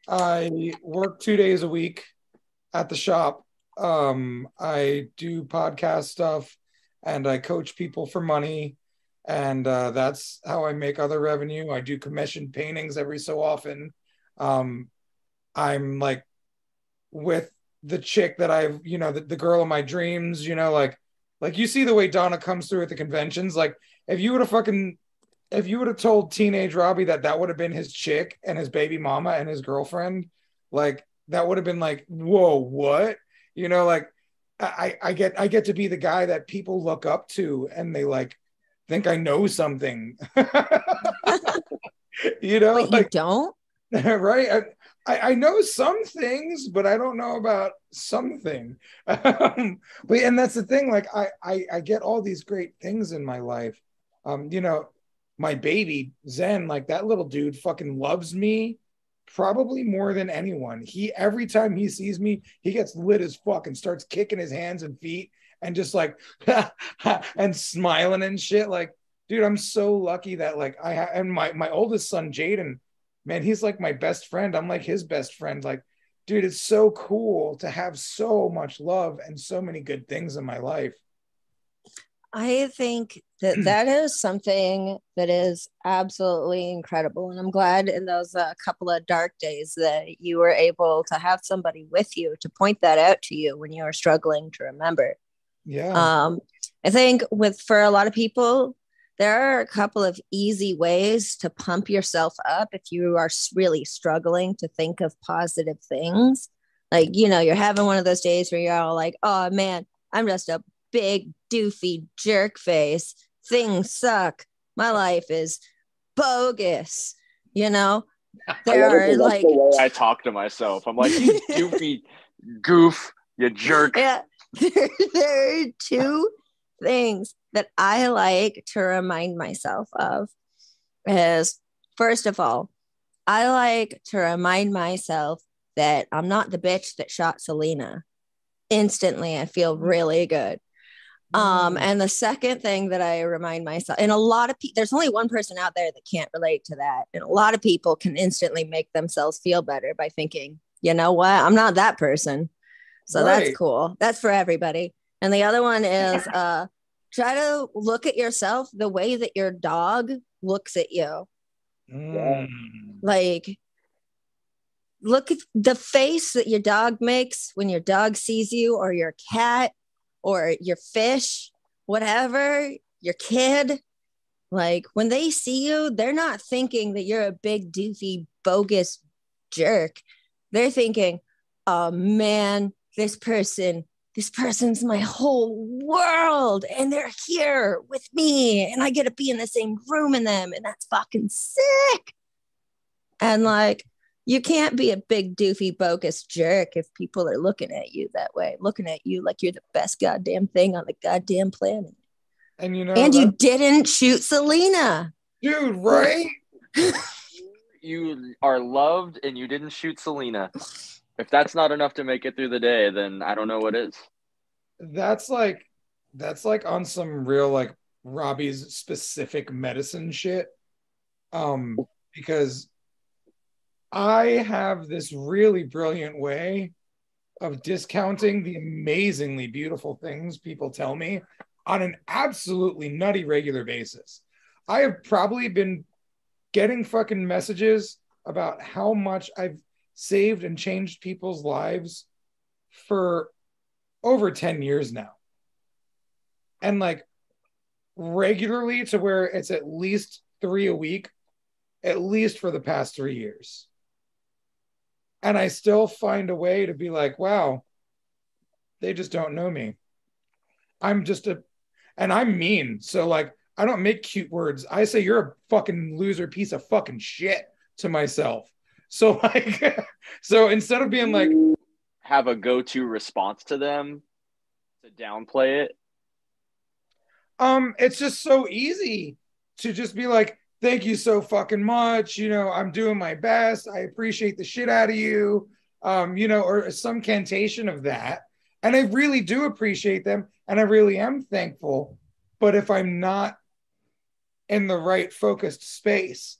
I work two days a week at the shop. Um, I do podcast stuff and I coach people for money and uh, that's how I make other revenue. I do commission paintings every so often. Um, I'm like with the chick that I've, you know, the, the girl of my dreams, you know, like, like you see the way Donna comes through at the conventions. Like, if you would have fucking, if you would have told teenage Robbie that that would have been his chick and his baby mama and his girlfriend, like that would have been like, whoa, what? You know, like I, I get, I get to be the guy that people look up to and they like think I know something. [LAUGHS] you know, Wait, like, you don't? [LAUGHS] right? I, I, I know some things, but I don't know about something. [LAUGHS] Um, but and that's the thing. Like I, I I get all these great things in my life. Um, you know, my baby Zen, like that little dude, fucking loves me probably more than anyone. He every time he sees me, he gets lit as fuck and starts kicking his hands and feet and just like [LAUGHS] and smiling and shit. Like, dude, I'm so lucky that like I ha- and my my oldest son Jaden, man, he's like my best friend. I'm like his best friend. Like, dude, it's so cool to have so much love and so many good things in my life. I think that [CLEARS THROAT] that is something that is absolutely incredible. And I'm glad in those uh, couple of dark days that you were able to have somebody with you to point that out to you when you were struggling to remember. Yeah. Um, I think with for a lot of people, there are a couple of easy ways to pump yourself up if you are really struggling to think of positive things. Like, you know, you're having one of those days where you're all like, oh man, I'm just a big doofy jerk face. Things suck. My life is bogus. You know, [LAUGHS] there are like I talk to myself. I'm like, you [LAUGHS] doofy goof, you jerk. Yeah. [LAUGHS] there, there are two things that I like to remind myself of is first of all, I like to remind myself that I'm not the bitch that shot Selena. Instantly, I feel really good. Um, Mm. and the second thing that I remind myself, and a lot of people, there's only one person out there that can't relate to that. And a lot of people can instantly make themselves feel better by thinking, you know what, I'm not that person. So Right. that's cool. That's for everybody. And the other one is uh try to look at yourself the way that your dog looks at you. Mm. Like look at the face that your dog makes when your dog sees you or your cat or your fish, whatever, your kid. Like when they see you, they're not thinking that you're a big doofy bogus jerk. They're thinking, "Oh man, this person this person's my whole world and they're here with me and I get to be in the same room in them and that's fucking sick. And like you can't be a big doofy bogus jerk if people are looking at you that way, looking at you like you're the best goddamn thing on the goddamn planet. And you know, and you didn't shoot Selena. dude, right? [LAUGHS] You are loved and you didn't shoot Selena. If that's not enough to make it through the day, then I don't know what is. That's like that's like on some real like Robbie's specific medicine shit. Um, because I have this really brilliant way of discounting the amazingly beautiful things people tell me on an absolutely nutty regular basis. I have probably been getting fucking messages about how much I've saved and changed people's lives for over 10 years now. And like regularly to where it's at least three a week, at least for the past three years. And I still find a way to be like, wow, they just don't know me. I'm just a, and I'm mean. So, like, I don't make cute words. I say, you're a fucking loser piece of fucking shit to myself. So, [LAUGHS] like, so instead of being like, have a go-to response to them to downplay it um, it's just so easy to just be like, thank you so fucking much. You know, I'm doing my best. I appreciate the shit out of you. Um, you know, or some cantation of that. And I really do appreciate them and I really am thankful. But if I'm not in the right focused space,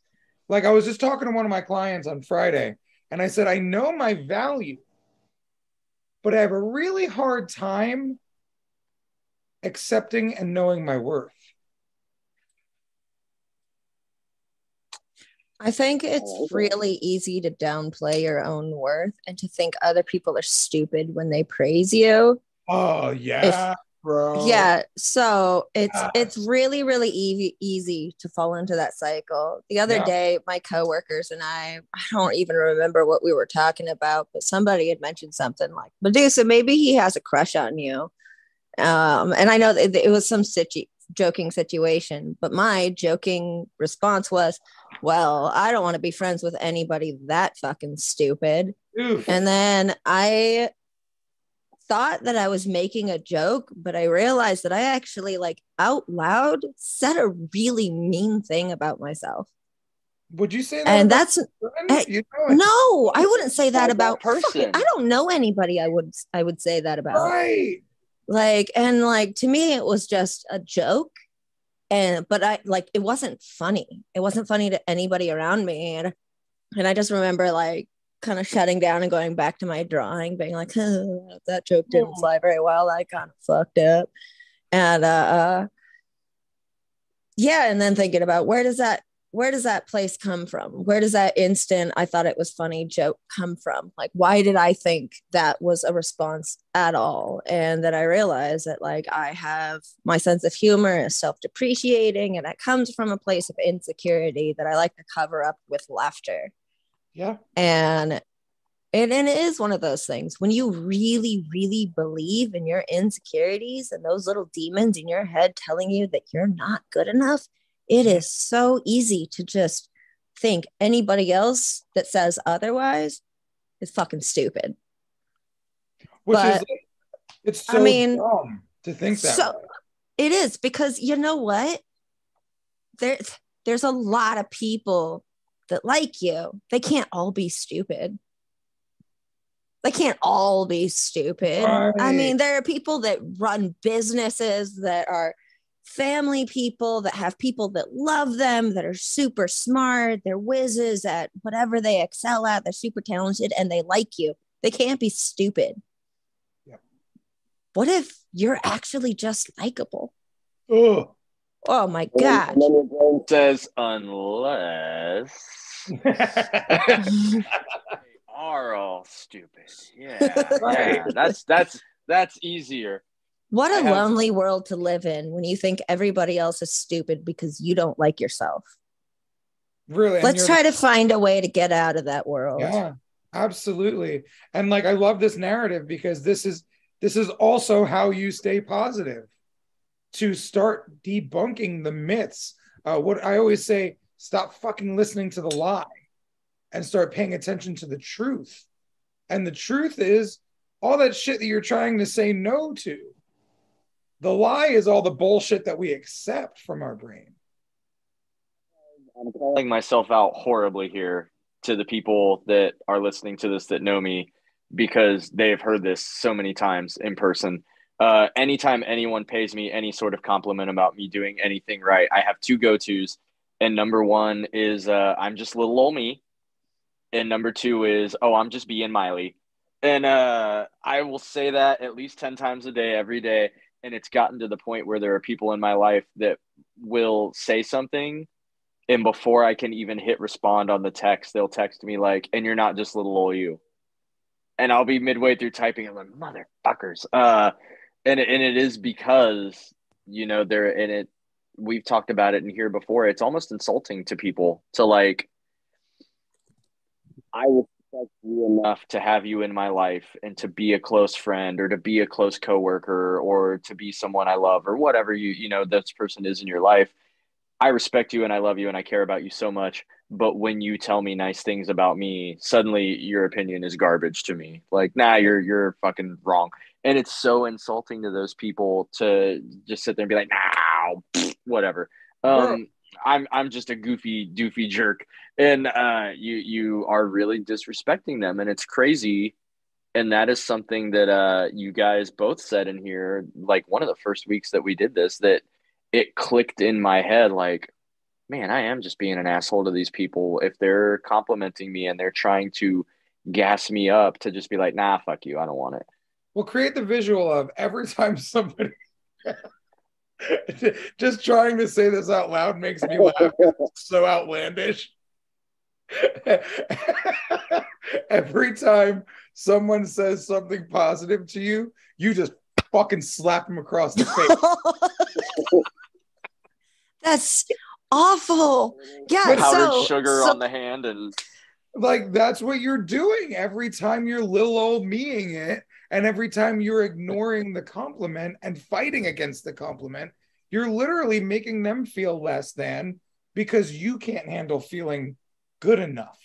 like I was just talking to one of my clients on Friday, and I said, I know my value, but I have a really hard time accepting and knowing my worth. I think it's really easy to downplay your own worth and to think other people are stupid when they praise you. Oh yeah, if, bro. Yeah, so it's yeah. it's really really easy easy to fall into that cycle. The other yeah. day, my coworkers and I, I don't even remember what we were talking about, but somebody had mentioned something like Medusa. Maybe he has a crush on you, um, and I know that it was some situ- joking situation, but my joking response was, well, I don't want to be friends with anybody that fucking stupid. Oof. And then I thought that I was making a joke, but I realized that I actually like out loud said a really mean thing about myself. Would you say that? And that's I, eh, you know, no, I wouldn't say that about person. I don't know anybody I would I would say that about. Right like and like to me it was just a joke. And but i like it wasn't funny. It wasn't funny to anybody around me. And and i just remember like kind of shutting down and going back to my drawing being like oh, that joke didn't fly very well. I kind of fucked up. And uh, uh yeah and then thinking about where does that where does that place come from? Where does that instant I thought it was funny joke come from? Like, why did I think that was a response at all? And then I realized that, like, I have my sense of humor is self depreciating and it comes from a place of insecurity that I like to cover up with laughter. Yeah. And and, and it is one of those things when you really, really believe in your insecurities and those little demons in your head telling you that you're not good enough it is so easy to just think anybody else that says otherwise is fucking stupid. Which but, is it's so I mean, dumb to think that. So, it is because you know what? There, there's a lot of people that like you. They can't all be stupid. They can't all be stupid. Right. I mean, there are people that run businesses that are family people, that have people that love them, that are super smart, they're whizzes at whatever they excel at, they're super talented, and they like you. They can't be stupid. Yeah. What if you're actually just likable? Oh. Oh my god. Says unless [LAUGHS] they are all stupid. [LAUGHS] Yeah. Yeah. That's that's that's easier. What a lonely world to live in when you think everybody else is stupid because you don't like yourself. Really? Let's try to find a way to get out of that world. Yeah, absolutely. And like I love this narrative because this is this is also how you stay positive to start debunking the myths. Uh, what I always say, stop fucking listening to the lie and start paying attention to the truth. And the truth is all that shit that you're trying to say no to the lie is all the bullshit that we accept from our brain. I'm calling myself out horribly here to the people that are listening to this that know me because they have heard this so many times in person. Uh, anytime anyone pays me any sort of compliment about me doing anything right, I have two go tos. And number one is uh, I'm just little old me. and number two is, oh, I'm just being Miley. And uh, I will say that at least 10 times a day, every day. And it's gotten to the point where there are people in my life that will say something. And before I can even hit respond on the text, they'll text me like, and you're not just little old you. And I'll be midway through typing. I'm like, motherfuckers. Uh, and, and it is because, you know, they're in it. We've talked about it in here before. It's almost insulting to people to like, I respect you enough to have you in my life and to be a close friend or to be a close coworker or to be someone I love or whatever you you know this person is in your life. I respect you and I love you and I care about you so much. But when you tell me nice things about me, suddenly your opinion is garbage to me. Like, nah, you're you're fucking wrong. And it's so insulting to those people to just sit there and be like, nah, whatever. Um, I'm I'm just a goofy doofy jerk, and uh, you you are really disrespecting them, and it's crazy. And that is something that uh, you guys both said in here, like one of the first weeks that we did this, that it clicked in my head, like, man, I am just being an asshole to these people if they're complimenting me and they're trying to gas me up to just be like, nah, fuck you, I don't want it. Well, create the visual of every [LAUGHS] time somebody [LAUGHS] Just trying to say this out loud makes me laugh. [LAUGHS] so outlandish. [LAUGHS] Every time someone says something positive to you, you just fucking slap them across the face. That's awful. Yeah. Powdered so, sugar so, on the hand and like that's what you're doing every time you're little old meing it and every time you're ignoring the compliment and fighting against the compliment, you're literally making them feel less than because you can't handle feeling good enough.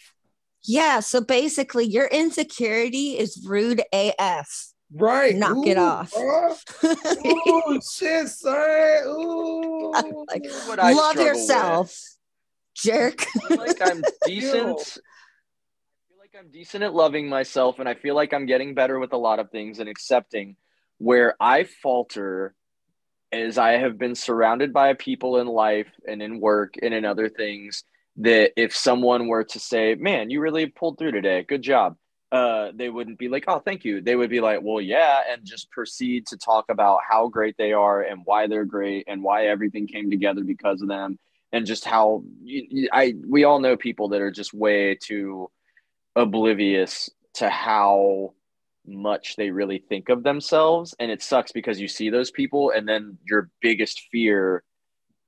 Yeah. So basically, your insecurity is rude AF. Right. Knock Ooh, it off. [LAUGHS] Ooh, shit, son. [LAUGHS] Ooh. Like, love yourself, with. jerk. like I'm [LAUGHS] decent. I'm decent at loving myself and I feel like I'm getting better with a lot of things and accepting where I falter is I have been surrounded by people in life and in work and in other things that if someone were to say, "Man, you really pulled through today. Good job." Uh, they wouldn't be like, "Oh, thank you." They would be like, "Well, yeah," and just proceed to talk about how great they are and why they're great and why everything came together because of them and just how I we all know people that are just way too oblivious to how much they really think of themselves. And it sucks because you see those people and then your biggest fear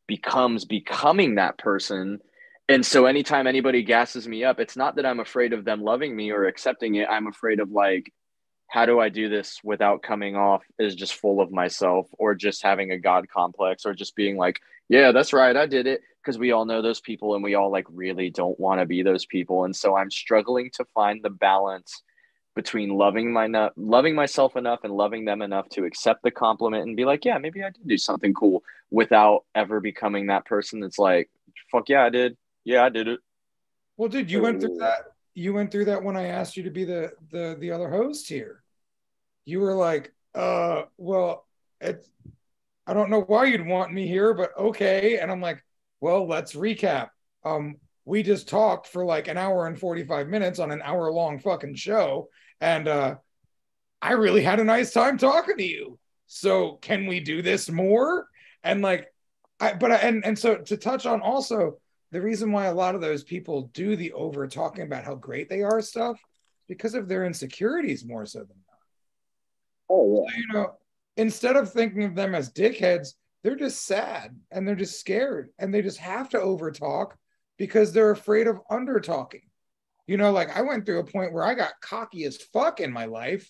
becomes becoming that person. And so anytime anybody gasses me up it's not that i'm afraid of them loving me or accepting it. I'm afraid of like how do i do this without coming off as just full of myself or just having a god complex or just being like yeah that's right i did it because we all know those people and we all like really don't want to be those people. And so i'm struggling to find the balance between loving my loving myself enough and loving them enough to accept the compliment and be like yeah maybe i did do something cool without ever becoming that person that's like fuck yeah i did. Yeah i did it. Well dude you went through that you went through that when i asked you to be the the the other host here. You were like uh well it's i don't know why you'd want me here but okay. And i'm like well, let's recap. Um, we just talked for like an hour and 45 minutes on an hour long fucking show. And uh, I really had a nice time talking to you. So can we do this more? And like, I, but I, and, and so to touch on also the reason why a lot of those people do the over talking about how great they are stuff because of their insecurities more so than not. Oh, yeah. So, you know, instead of thinking of them as dickheads, they're just sad and they're just scared and they just have to over talk because they're afraid of under talking. You know, like I went through a point where I got cocky as fuck in my life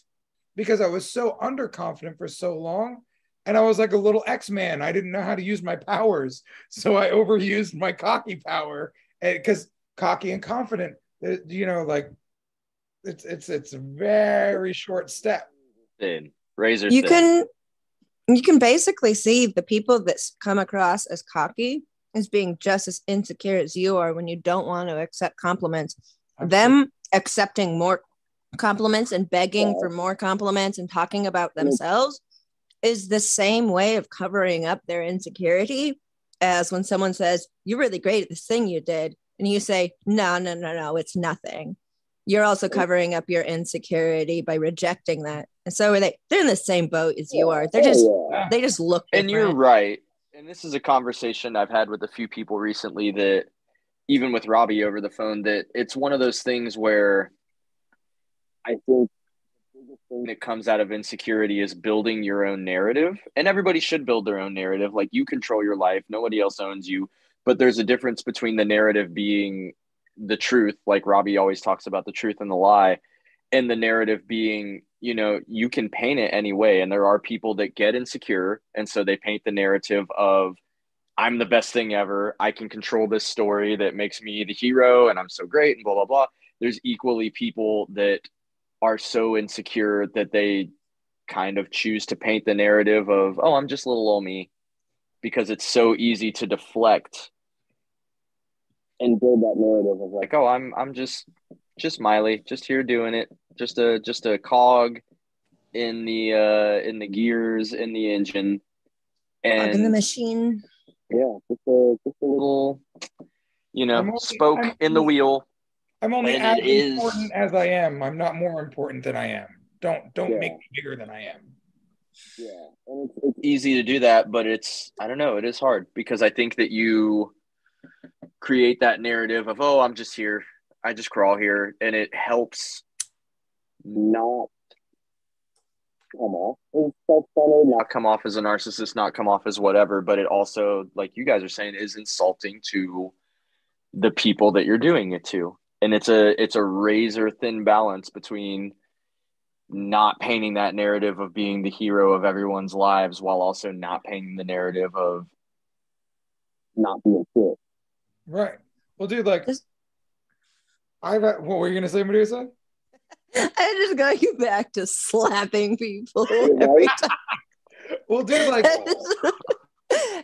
because I was so underconfident for so long. And I was like a little X Man. I didn't know how to use my powers. So I overused my cocky power because cocky and confident, uh, you know, like it's it's it's a very short step. Thin. Razor you thin. can you can basically see the people that come across as cocky as being just as insecure as you are when you don't want to accept compliments. Absolutely. Them accepting more compliments and begging yeah. for more compliments and talking about themselves is the same way of covering up their insecurity as when someone says, You're really great at this thing you did. And you say, No, no, no, no, it's nothing. You're also covering up your insecurity by rejecting that. And so are they they're in the same boat as you are. They're just Oh, yeah. they just look and you're right. And this is a conversation i've had with a few people recently that even with robbie over the phone that it's one of those things where I think the biggest thing when it comes out of insecurity is building your own narrative. And everybody should build their own narrative. Like you control your life. Nobody else owns you. But there's a difference between the narrative being the truth like robbie always talks about the truth and the lie and the narrative being you know you can paint it any way and there are people that get insecure and so they paint the narrative of i'm the best thing ever. I can control this story that makes me the hero and i'm so great and blah blah blah. There's equally people that are so insecure that they kind of choose to paint the narrative of oh i'm just little old me because it's so easy to deflect and build that narrative of like, like oh i'm i'm just just miley just here doing it just a just a cog in the uh in the gears in the engine Plug in the machine. yeah, just a just a little. little you know only- spoke I'm in the wheel I'm only as it is- important as I am. I'm not more important than I am. Don't don't Yeah. make me bigger than I am. Yeah, and it's, it's easy to do that, but it's I don't know, it is hard because I think that you create that narrative of oh, I'm just here. I just crawl here and it helps not come off as not come off as a narcissist, not come off as whatever, but it also like you guys are saying is insulting to the people that you're doing it to. And it's a it's a razor thin balance between not painting that narrative of being the hero of everyone's lives while also not painting the narrative of not being fit. Right. Well, dude, like Just- I've what were you gonna say, Medusa? [LAUGHS] I just got you back to slapping people [LAUGHS] Right? every time. Well, dude, [LAUGHS] like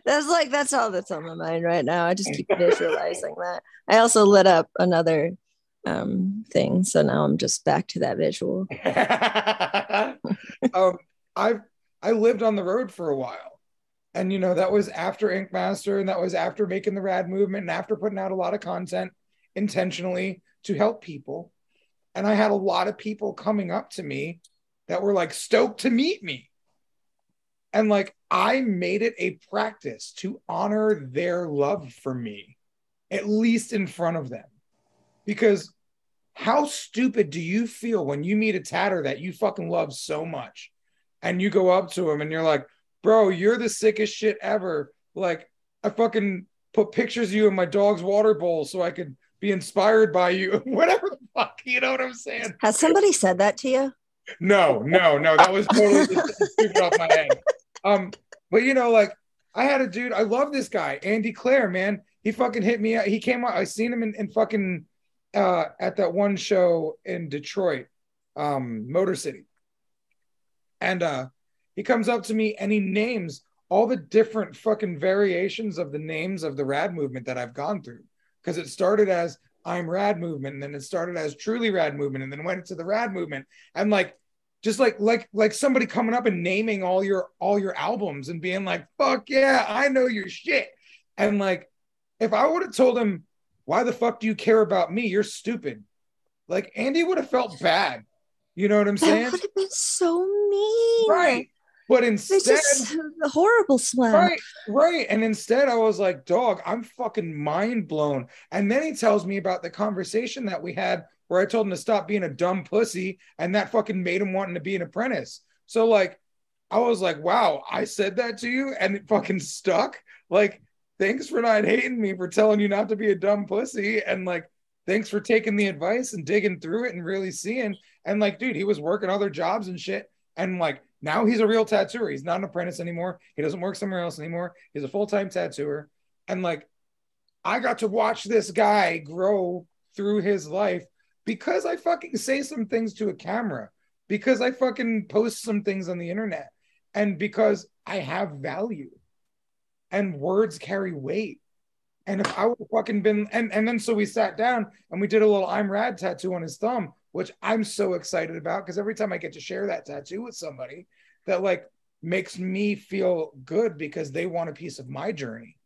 that's like that's all that's on my mind right now. I just keep visualizing that. I also lit up another um thing, so now I'm just back to that visual. um, I've I lived on the road for a while, and you know that was after Ink Master, and that was after making the Rad movement, and after putting out a lot of content intentionally to help people. And I had a lot of people coming up to me that were like stoked to meet me, and like I made it a practice to honor their love for me, at least in front of them, because how stupid do you feel when you meet a tatter that you fucking love so much and you go up to him and you're like, bro, you're the sickest shit ever. Like, I fucking put pictures of you in my dog's water bowl so I could be inspired by you. [LAUGHS] Whatever the fuck, you know what I'm saying? Has somebody said that to you? No, no, no. That was totally [LAUGHS] stupid off my head. Um, but you know, like I had a dude, I love this guy, Andy Clare, man. He fucking hit me out. He came out, I seen him in, in fucking uh at that one show in Detroit, um, Motor City. And uh he comes up to me and he names all the different fucking variations of the names of the rad movement that I've gone through. Because it started as I'm rad movement, and then it started as truly rad movement, and then went into the rad movement. And like just like like like somebody coming up and naming all your all your albums and being like fuck yeah i know your shit and like if i would have told him why the fuck do you care about me you're stupid like andy would have felt bad you know what i'm saying? That would have been so mean. right but instead just a horrible slap. Right, right. And instead, I was like, dog, I'm fucking mind blown. And then he tells me about the conversation that we had where I told him to stop being a dumb pussy, and that fucking made him wanting to be an apprentice. So, like, I was like, wow, I said that to you and it fucking stuck. Like, thanks for not hating me for telling you not to be a dumb pussy. And like, thanks for taking the advice and digging through it and really seeing. And like, dude, he was working other jobs and shit. And like, now he's a real tattooer. He's not an apprentice anymore. He doesn't work somewhere else anymore. He's a full time tattooer. And like, I got to watch this guy grow through his life because I fucking say some things to a camera, because I fucking post some things on the internet, and because I have value. And words carry weight. And if I would have fucking been, and, and then so we sat down and we did a little I'm rad tattoo on his thumb, which I'm so excited about because every time I get to share that tattoo with somebody, that like makes me feel good because they want a piece of my journey.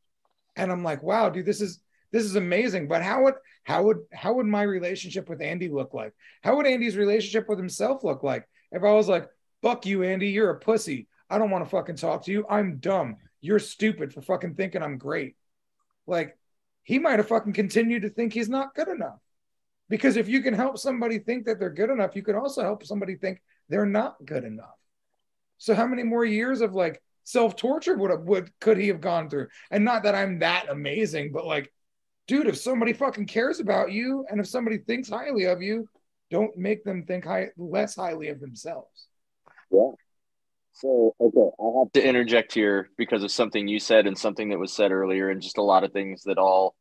And I'm like, wow, dude, this is this is amazing. But how would how would how would my relationship with Andy look like? How would Andy's relationship with himself look like if I was like, fuck you, Andy, you're a pussy. I don't want to fucking talk to you. I'm dumb. You're stupid for fucking thinking I'm great. Like he might have fucking continued to think he's not good enough. Because if you can help somebody think that they're good enough, you can also help somebody think they're not good enough. So how many more years of like self torture would have would could he have gone through? And not that I'm that amazing, but like, dude, if somebody fucking cares about you and if somebody thinks highly of you, don't make them think high, less highly of themselves. Yeah. So okay, I have to interject here because of something you said and something that was said earlier, and just a lot of things that all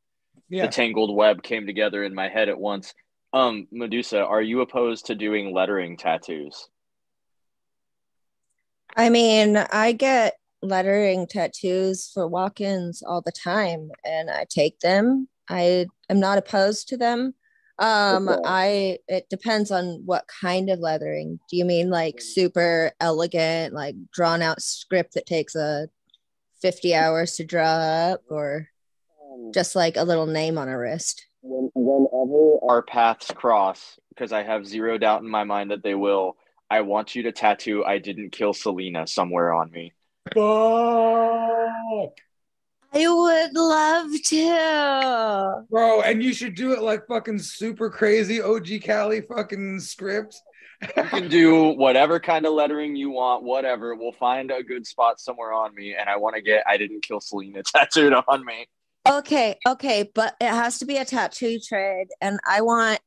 Yeah. the tangled web came together in my head at once. Um, Medusa, are you opposed to doing lettering tattoos? I mean, I get lettering tattoos for walk ins all the time and I take them. I am not opposed to them. Um, Okay. I it depends on what kind of lettering. Do you mean like super elegant, like drawn out script that takes a 50 hours to draw up, or just like a little name on a wrist? when, whenever Our paths cross because I have zero doubt in my mind that they will. I want you to tattoo I didn't kill Selena somewhere on me. Fuck. I would love to. Bro, and you should do it like fucking super crazy OG Cali fucking script. You can do whatever kind of lettering you want, whatever. We'll find a good spot somewhere on me, and I want to get I didn't kill Selena [LAUGHS] tattooed on me. Okay, okay, but it has to be a tattoo trade, and I want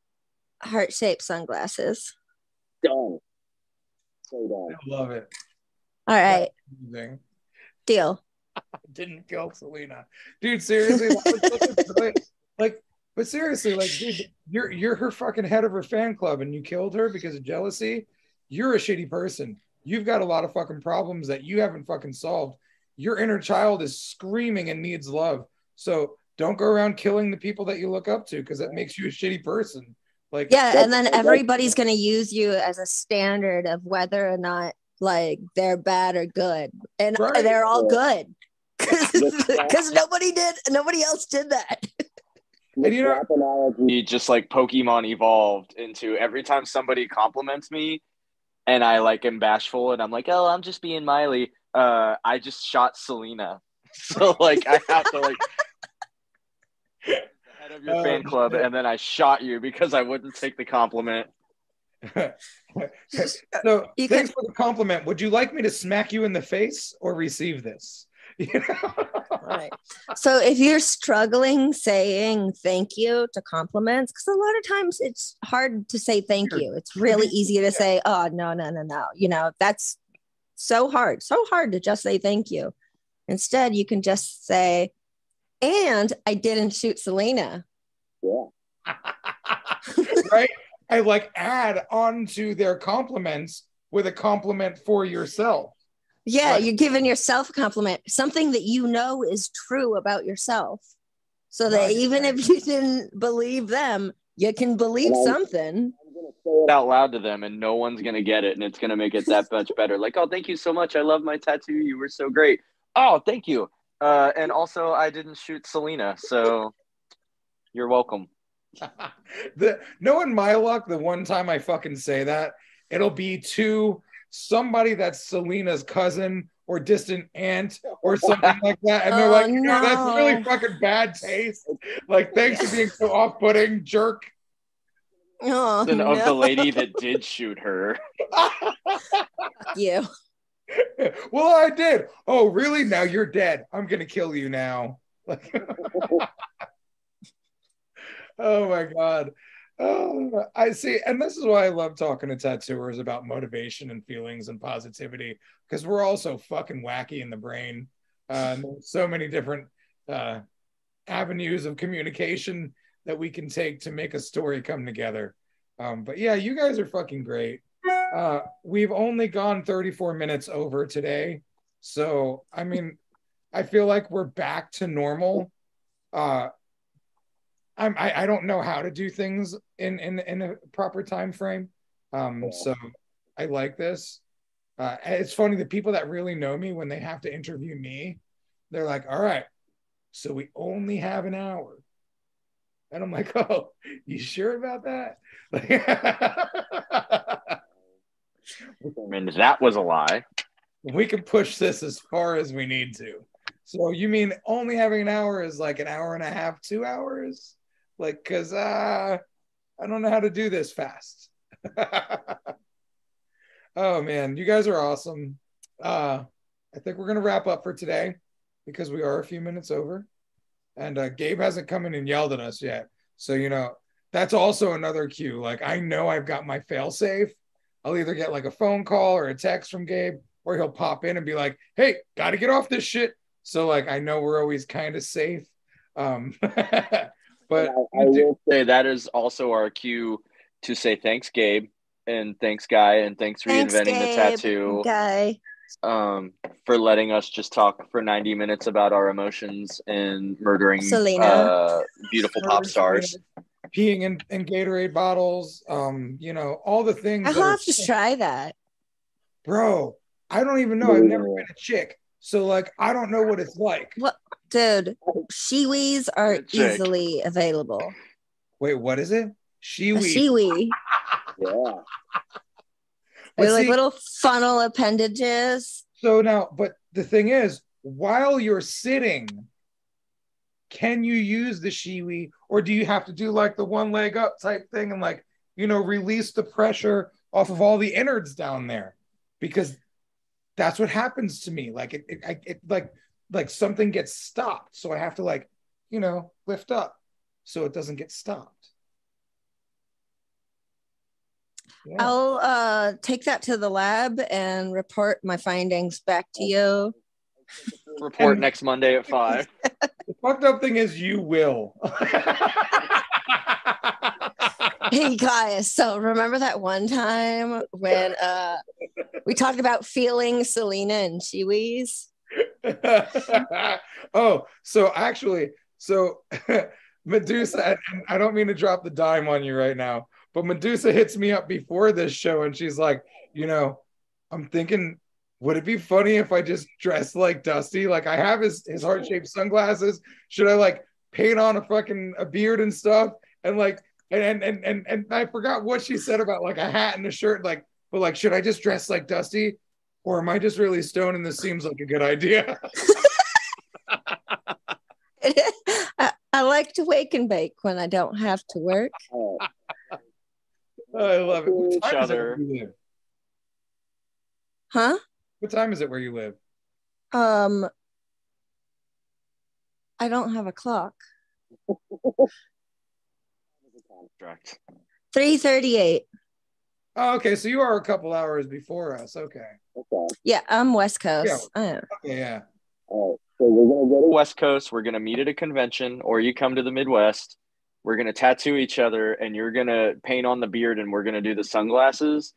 heart shaped sunglasses. done, so done. I love it. All right, Amazing. deal. Didn't kill Selena. Dude, seriously, that was such a good- like, but seriously, like, dude, you're you're her fucking head of her fan club and you killed her because of jealousy. You're a shitty person. You've got a lot of fucking problems that you haven't fucking solved. Your inner child is screaming and needs love. So don't go around killing the people that you look up to because that makes you a shitty person. Like, Yeah, and then everybody's gonna use you as a standard of whether or not like they're bad or good, and Right. they're all good [LAUGHS] That's- because nobody did, nobody else did that. The you know- analogy, just like Pokemon evolved into every time somebody compliments me, and I like am bashful, and I'm like, oh, I'm just being Miley. Uh, I just shot Selena, [LAUGHS] so like I have to like. The head of your Oh, fan club, and then I shot you because I wouldn't take the compliment. [LAUGHS] so You thanks could- for the compliment. Would you like me to smack you in the face or receive this? [LAUGHS] You know? Right. So if you're struggling saying thank you to compliments, because a lot of times it's hard to say thank Sure. you. It's really [LAUGHS] easy to say, oh no, no, no, no. You know, that's so hard, so hard to just say thank you. Instead, you can just say, and I didn't shoot Selena. yeah, [LAUGHS] right? I like add on to their compliments with a compliment for yourself. Yeah, Right. you're giving yourself a compliment, something that you know is true about yourself. So that Right. even if you didn't believe them, you can believe And I- something. I'm gonna say it. out loud to them and no one's gonna get it and it's gonna make it that much better like oh thank you so much i love my tattoo you were so great oh thank you uh, and also i didn't shoot selena so you're welcome [LAUGHS] the knowing my luck, the one time I fucking say that, it'll be to somebody that's Selena's cousin or distant aunt or [LAUGHS] something like that. And they're Oh, like, no, that's really fucking bad taste. Like, thanks for being so [LAUGHS] off-putting, jerk. Oh, and of the lady that did shoot her you. [LAUGHS] well, I did. Oh, really? Now you're dead. I'm gonna kill you now. Like, [LAUGHS] oh my god. Oh, I see, and this is why I love talking to tattooers about motivation and feelings and positivity because we're all so fucking wacky in the brain. Uh, [LAUGHS] so many different uh, avenues of communication that we can take to make a story come together. Um, but yeah, you guys are fucking great. Uh, we've only gone 34 minutes over today. So, I mean, I feel like we're back to normal. Uh, I'm, I, I don't know how to do things in, in, in a proper time frame. Um, so I like this. Uh, it's funny, the people that really know me, when they have to interview me, they're like, all right, so we only have an hour. And I'm like, [LAUGHS] oh, you sure about that? [LAUGHS] [LAUGHS] And that was a lie. we can push this as far as we need to. So you mean only having an hour is like an hour and a half, two hours? Like, cause uh I don't know how to do this fast. [LAUGHS] oh man, you guys are awesome. Uh I think we're gonna wrap up for today because we are a few minutes over. And uh, Gabe hasn't come in and yelled at us yet. So you know, that's also another cue. Like I know I've got my fail safe. I'll either get like a phone call or a text from Gabe, or he'll pop in and be like, "Hey, got to get off this shit." So like I know we're always kind of safe. Um, [LAUGHS] but I, I will Say that is also our cue to say thanks, Gabe, and thanks, Guy, and thanks Thanks, reinventing the tattoo. guy. um, for letting us just talk for 90 minutes about our emotions and murdering Selena. uh, beautiful pop stars. Peeing in, in Gatorade bottles, um, you know, all the things. I'll have to try that. bro. I don't even know. I've never been a chick, so like I don't know what it's like. What dude, Shewees are easily available. Wait, what is it? A Shewee. Shewee. [LAUGHS] Yeah. They're like see- little funnel appendages. So now, but the thing is, while you're sitting, can you use the Shewee, or do you have to do like the one leg up type thing and like you know release the pressure off of all the innards down there? Because that's what happens to me. Like it, it, it like like something gets stopped, so I have to like you know lift up so it doesn't get stopped. Yeah. I'll uh, take that to the lab and report my findings back to you. [LAUGHS] Report And- next Monday at 5. [LAUGHS] The fucked up thing is you will. [LAUGHS] Hey guys, so remember that one time when uh, we talked about feeling Selena and Shewees? oh, so actually, so Medusa, and and I don't mean to drop the dime on you right now, but Medusa hits me up before this show and she's like, you know, I'm thinking, would it be funny if I just dressed like Dusty? Like I have his his heart shaped sunglasses. Should I like paint on a fucking a beard and stuff? And like and and and and I forgot what she said about like a hat and a shirt. Like, but like, should I just dress like Dusty? Or am I just really stoned and this seems like a good idea? [LAUGHS] I, I like to wake and bake when I don't have to work. [LAUGHS] I love it. What Each time it other. where you live? Huh? What time is it where you live? Um, I don't have a clock. [LAUGHS] Correct. 338. Oh, okay. So you are a couple hours before us. Okay. okay. Yeah, I'm West Coast. I am. Okay. Yeah. All right. So we're gonna go to West Coast, we're going to meet at a convention, or you come to the Midwest. We're going to tattoo each other, and you're going to paint on the beard, and we're going to do the sunglasses,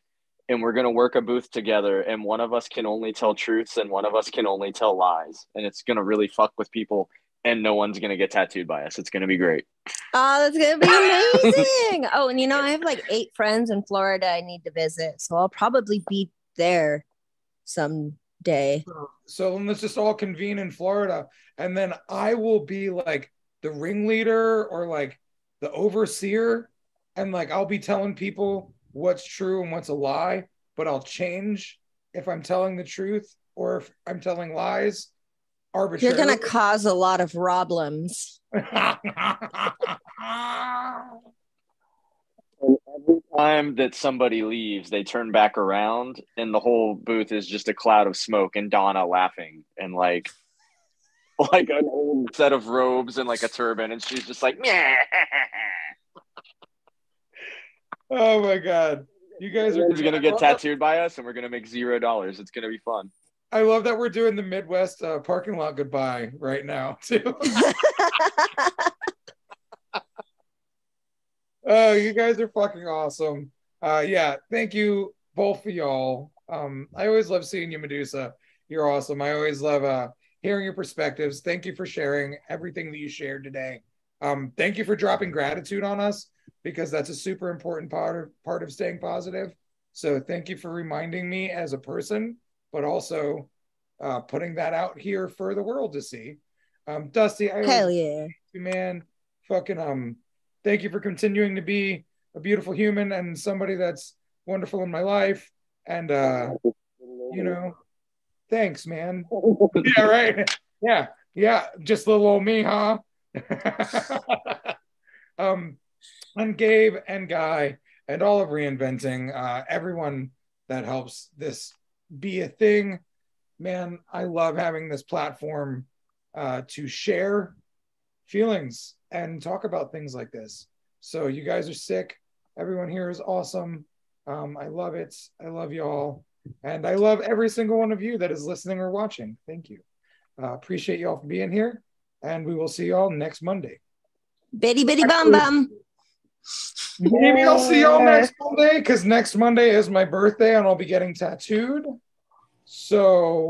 and we're going to work a booth together. And one of us can only tell truths, and one of us can only tell lies. And it's going to really fuck with people, and no one's going to get tattooed by us. It's going to be great. Oh, that's gonna be amazing. [LAUGHS] oh, and you know, I have like eight friends in Florida I need to visit, so I'll probably be there someday. So then let's just all convene in Florida, and then I will be like the ringleader or like the overseer, and like I'll be telling people what's true and what's a lie, but I'll change if I'm telling the truth or if I'm telling lies You're gonna cause a lot of problems. [LAUGHS] and every Time that somebody leaves, they turn back around, and the whole booth is just a cloud of smoke, and Donna laughing, and like, [LAUGHS] like an old set of robes and like a turban, and she's just like, Meh. [LAUGHS] oh my god, you guys are gonna get tattooed by us, and we're gonna make zero dollars. It's gonna be fun. I love that we're doing the Midwest uh, parking lot goodbye right now [LAUGHS] too. oh, you guys are fucking awesome. Uh, yeah, thank you both of y'all. Um, I always love seeing you, Medusa. You're awesome. I always love uh, hearing your perspectives. Thank you for sharing everything that you shared today. Um, thank you for dropping gratitude on us because that's a super important part of part of staying positive. So thank you for reminding me as a person, but also uh, putting that out here for the world to see. Um, Dusty, I always Hell yeah. you, man. Fucking um, thank you for continuing to be a beautiful human and somebody that's wonderful in my life. And uh, you know, thanks, man. [LAUGHS] yeah, right. Yeah, yeah. Just little old me, huh? [LAUGHS] um, and Gabe and Guy and all of reinventing, uh, everyone that helps this be a thing. Man, I love having this platform uh, to share feelings and talk about things like this. So you guys are sick. Everyone here is awesome. Um, I love it. I love y'all. And I love every single one of you that is listening or watching. Thank you. Uh, appreciate y'all for being here. And we will see y'all next Monday. Bitty bitty bum bum. Maybe I'll see y'all next Monday because next Monday is my birthday and I'll be getting tattooed. So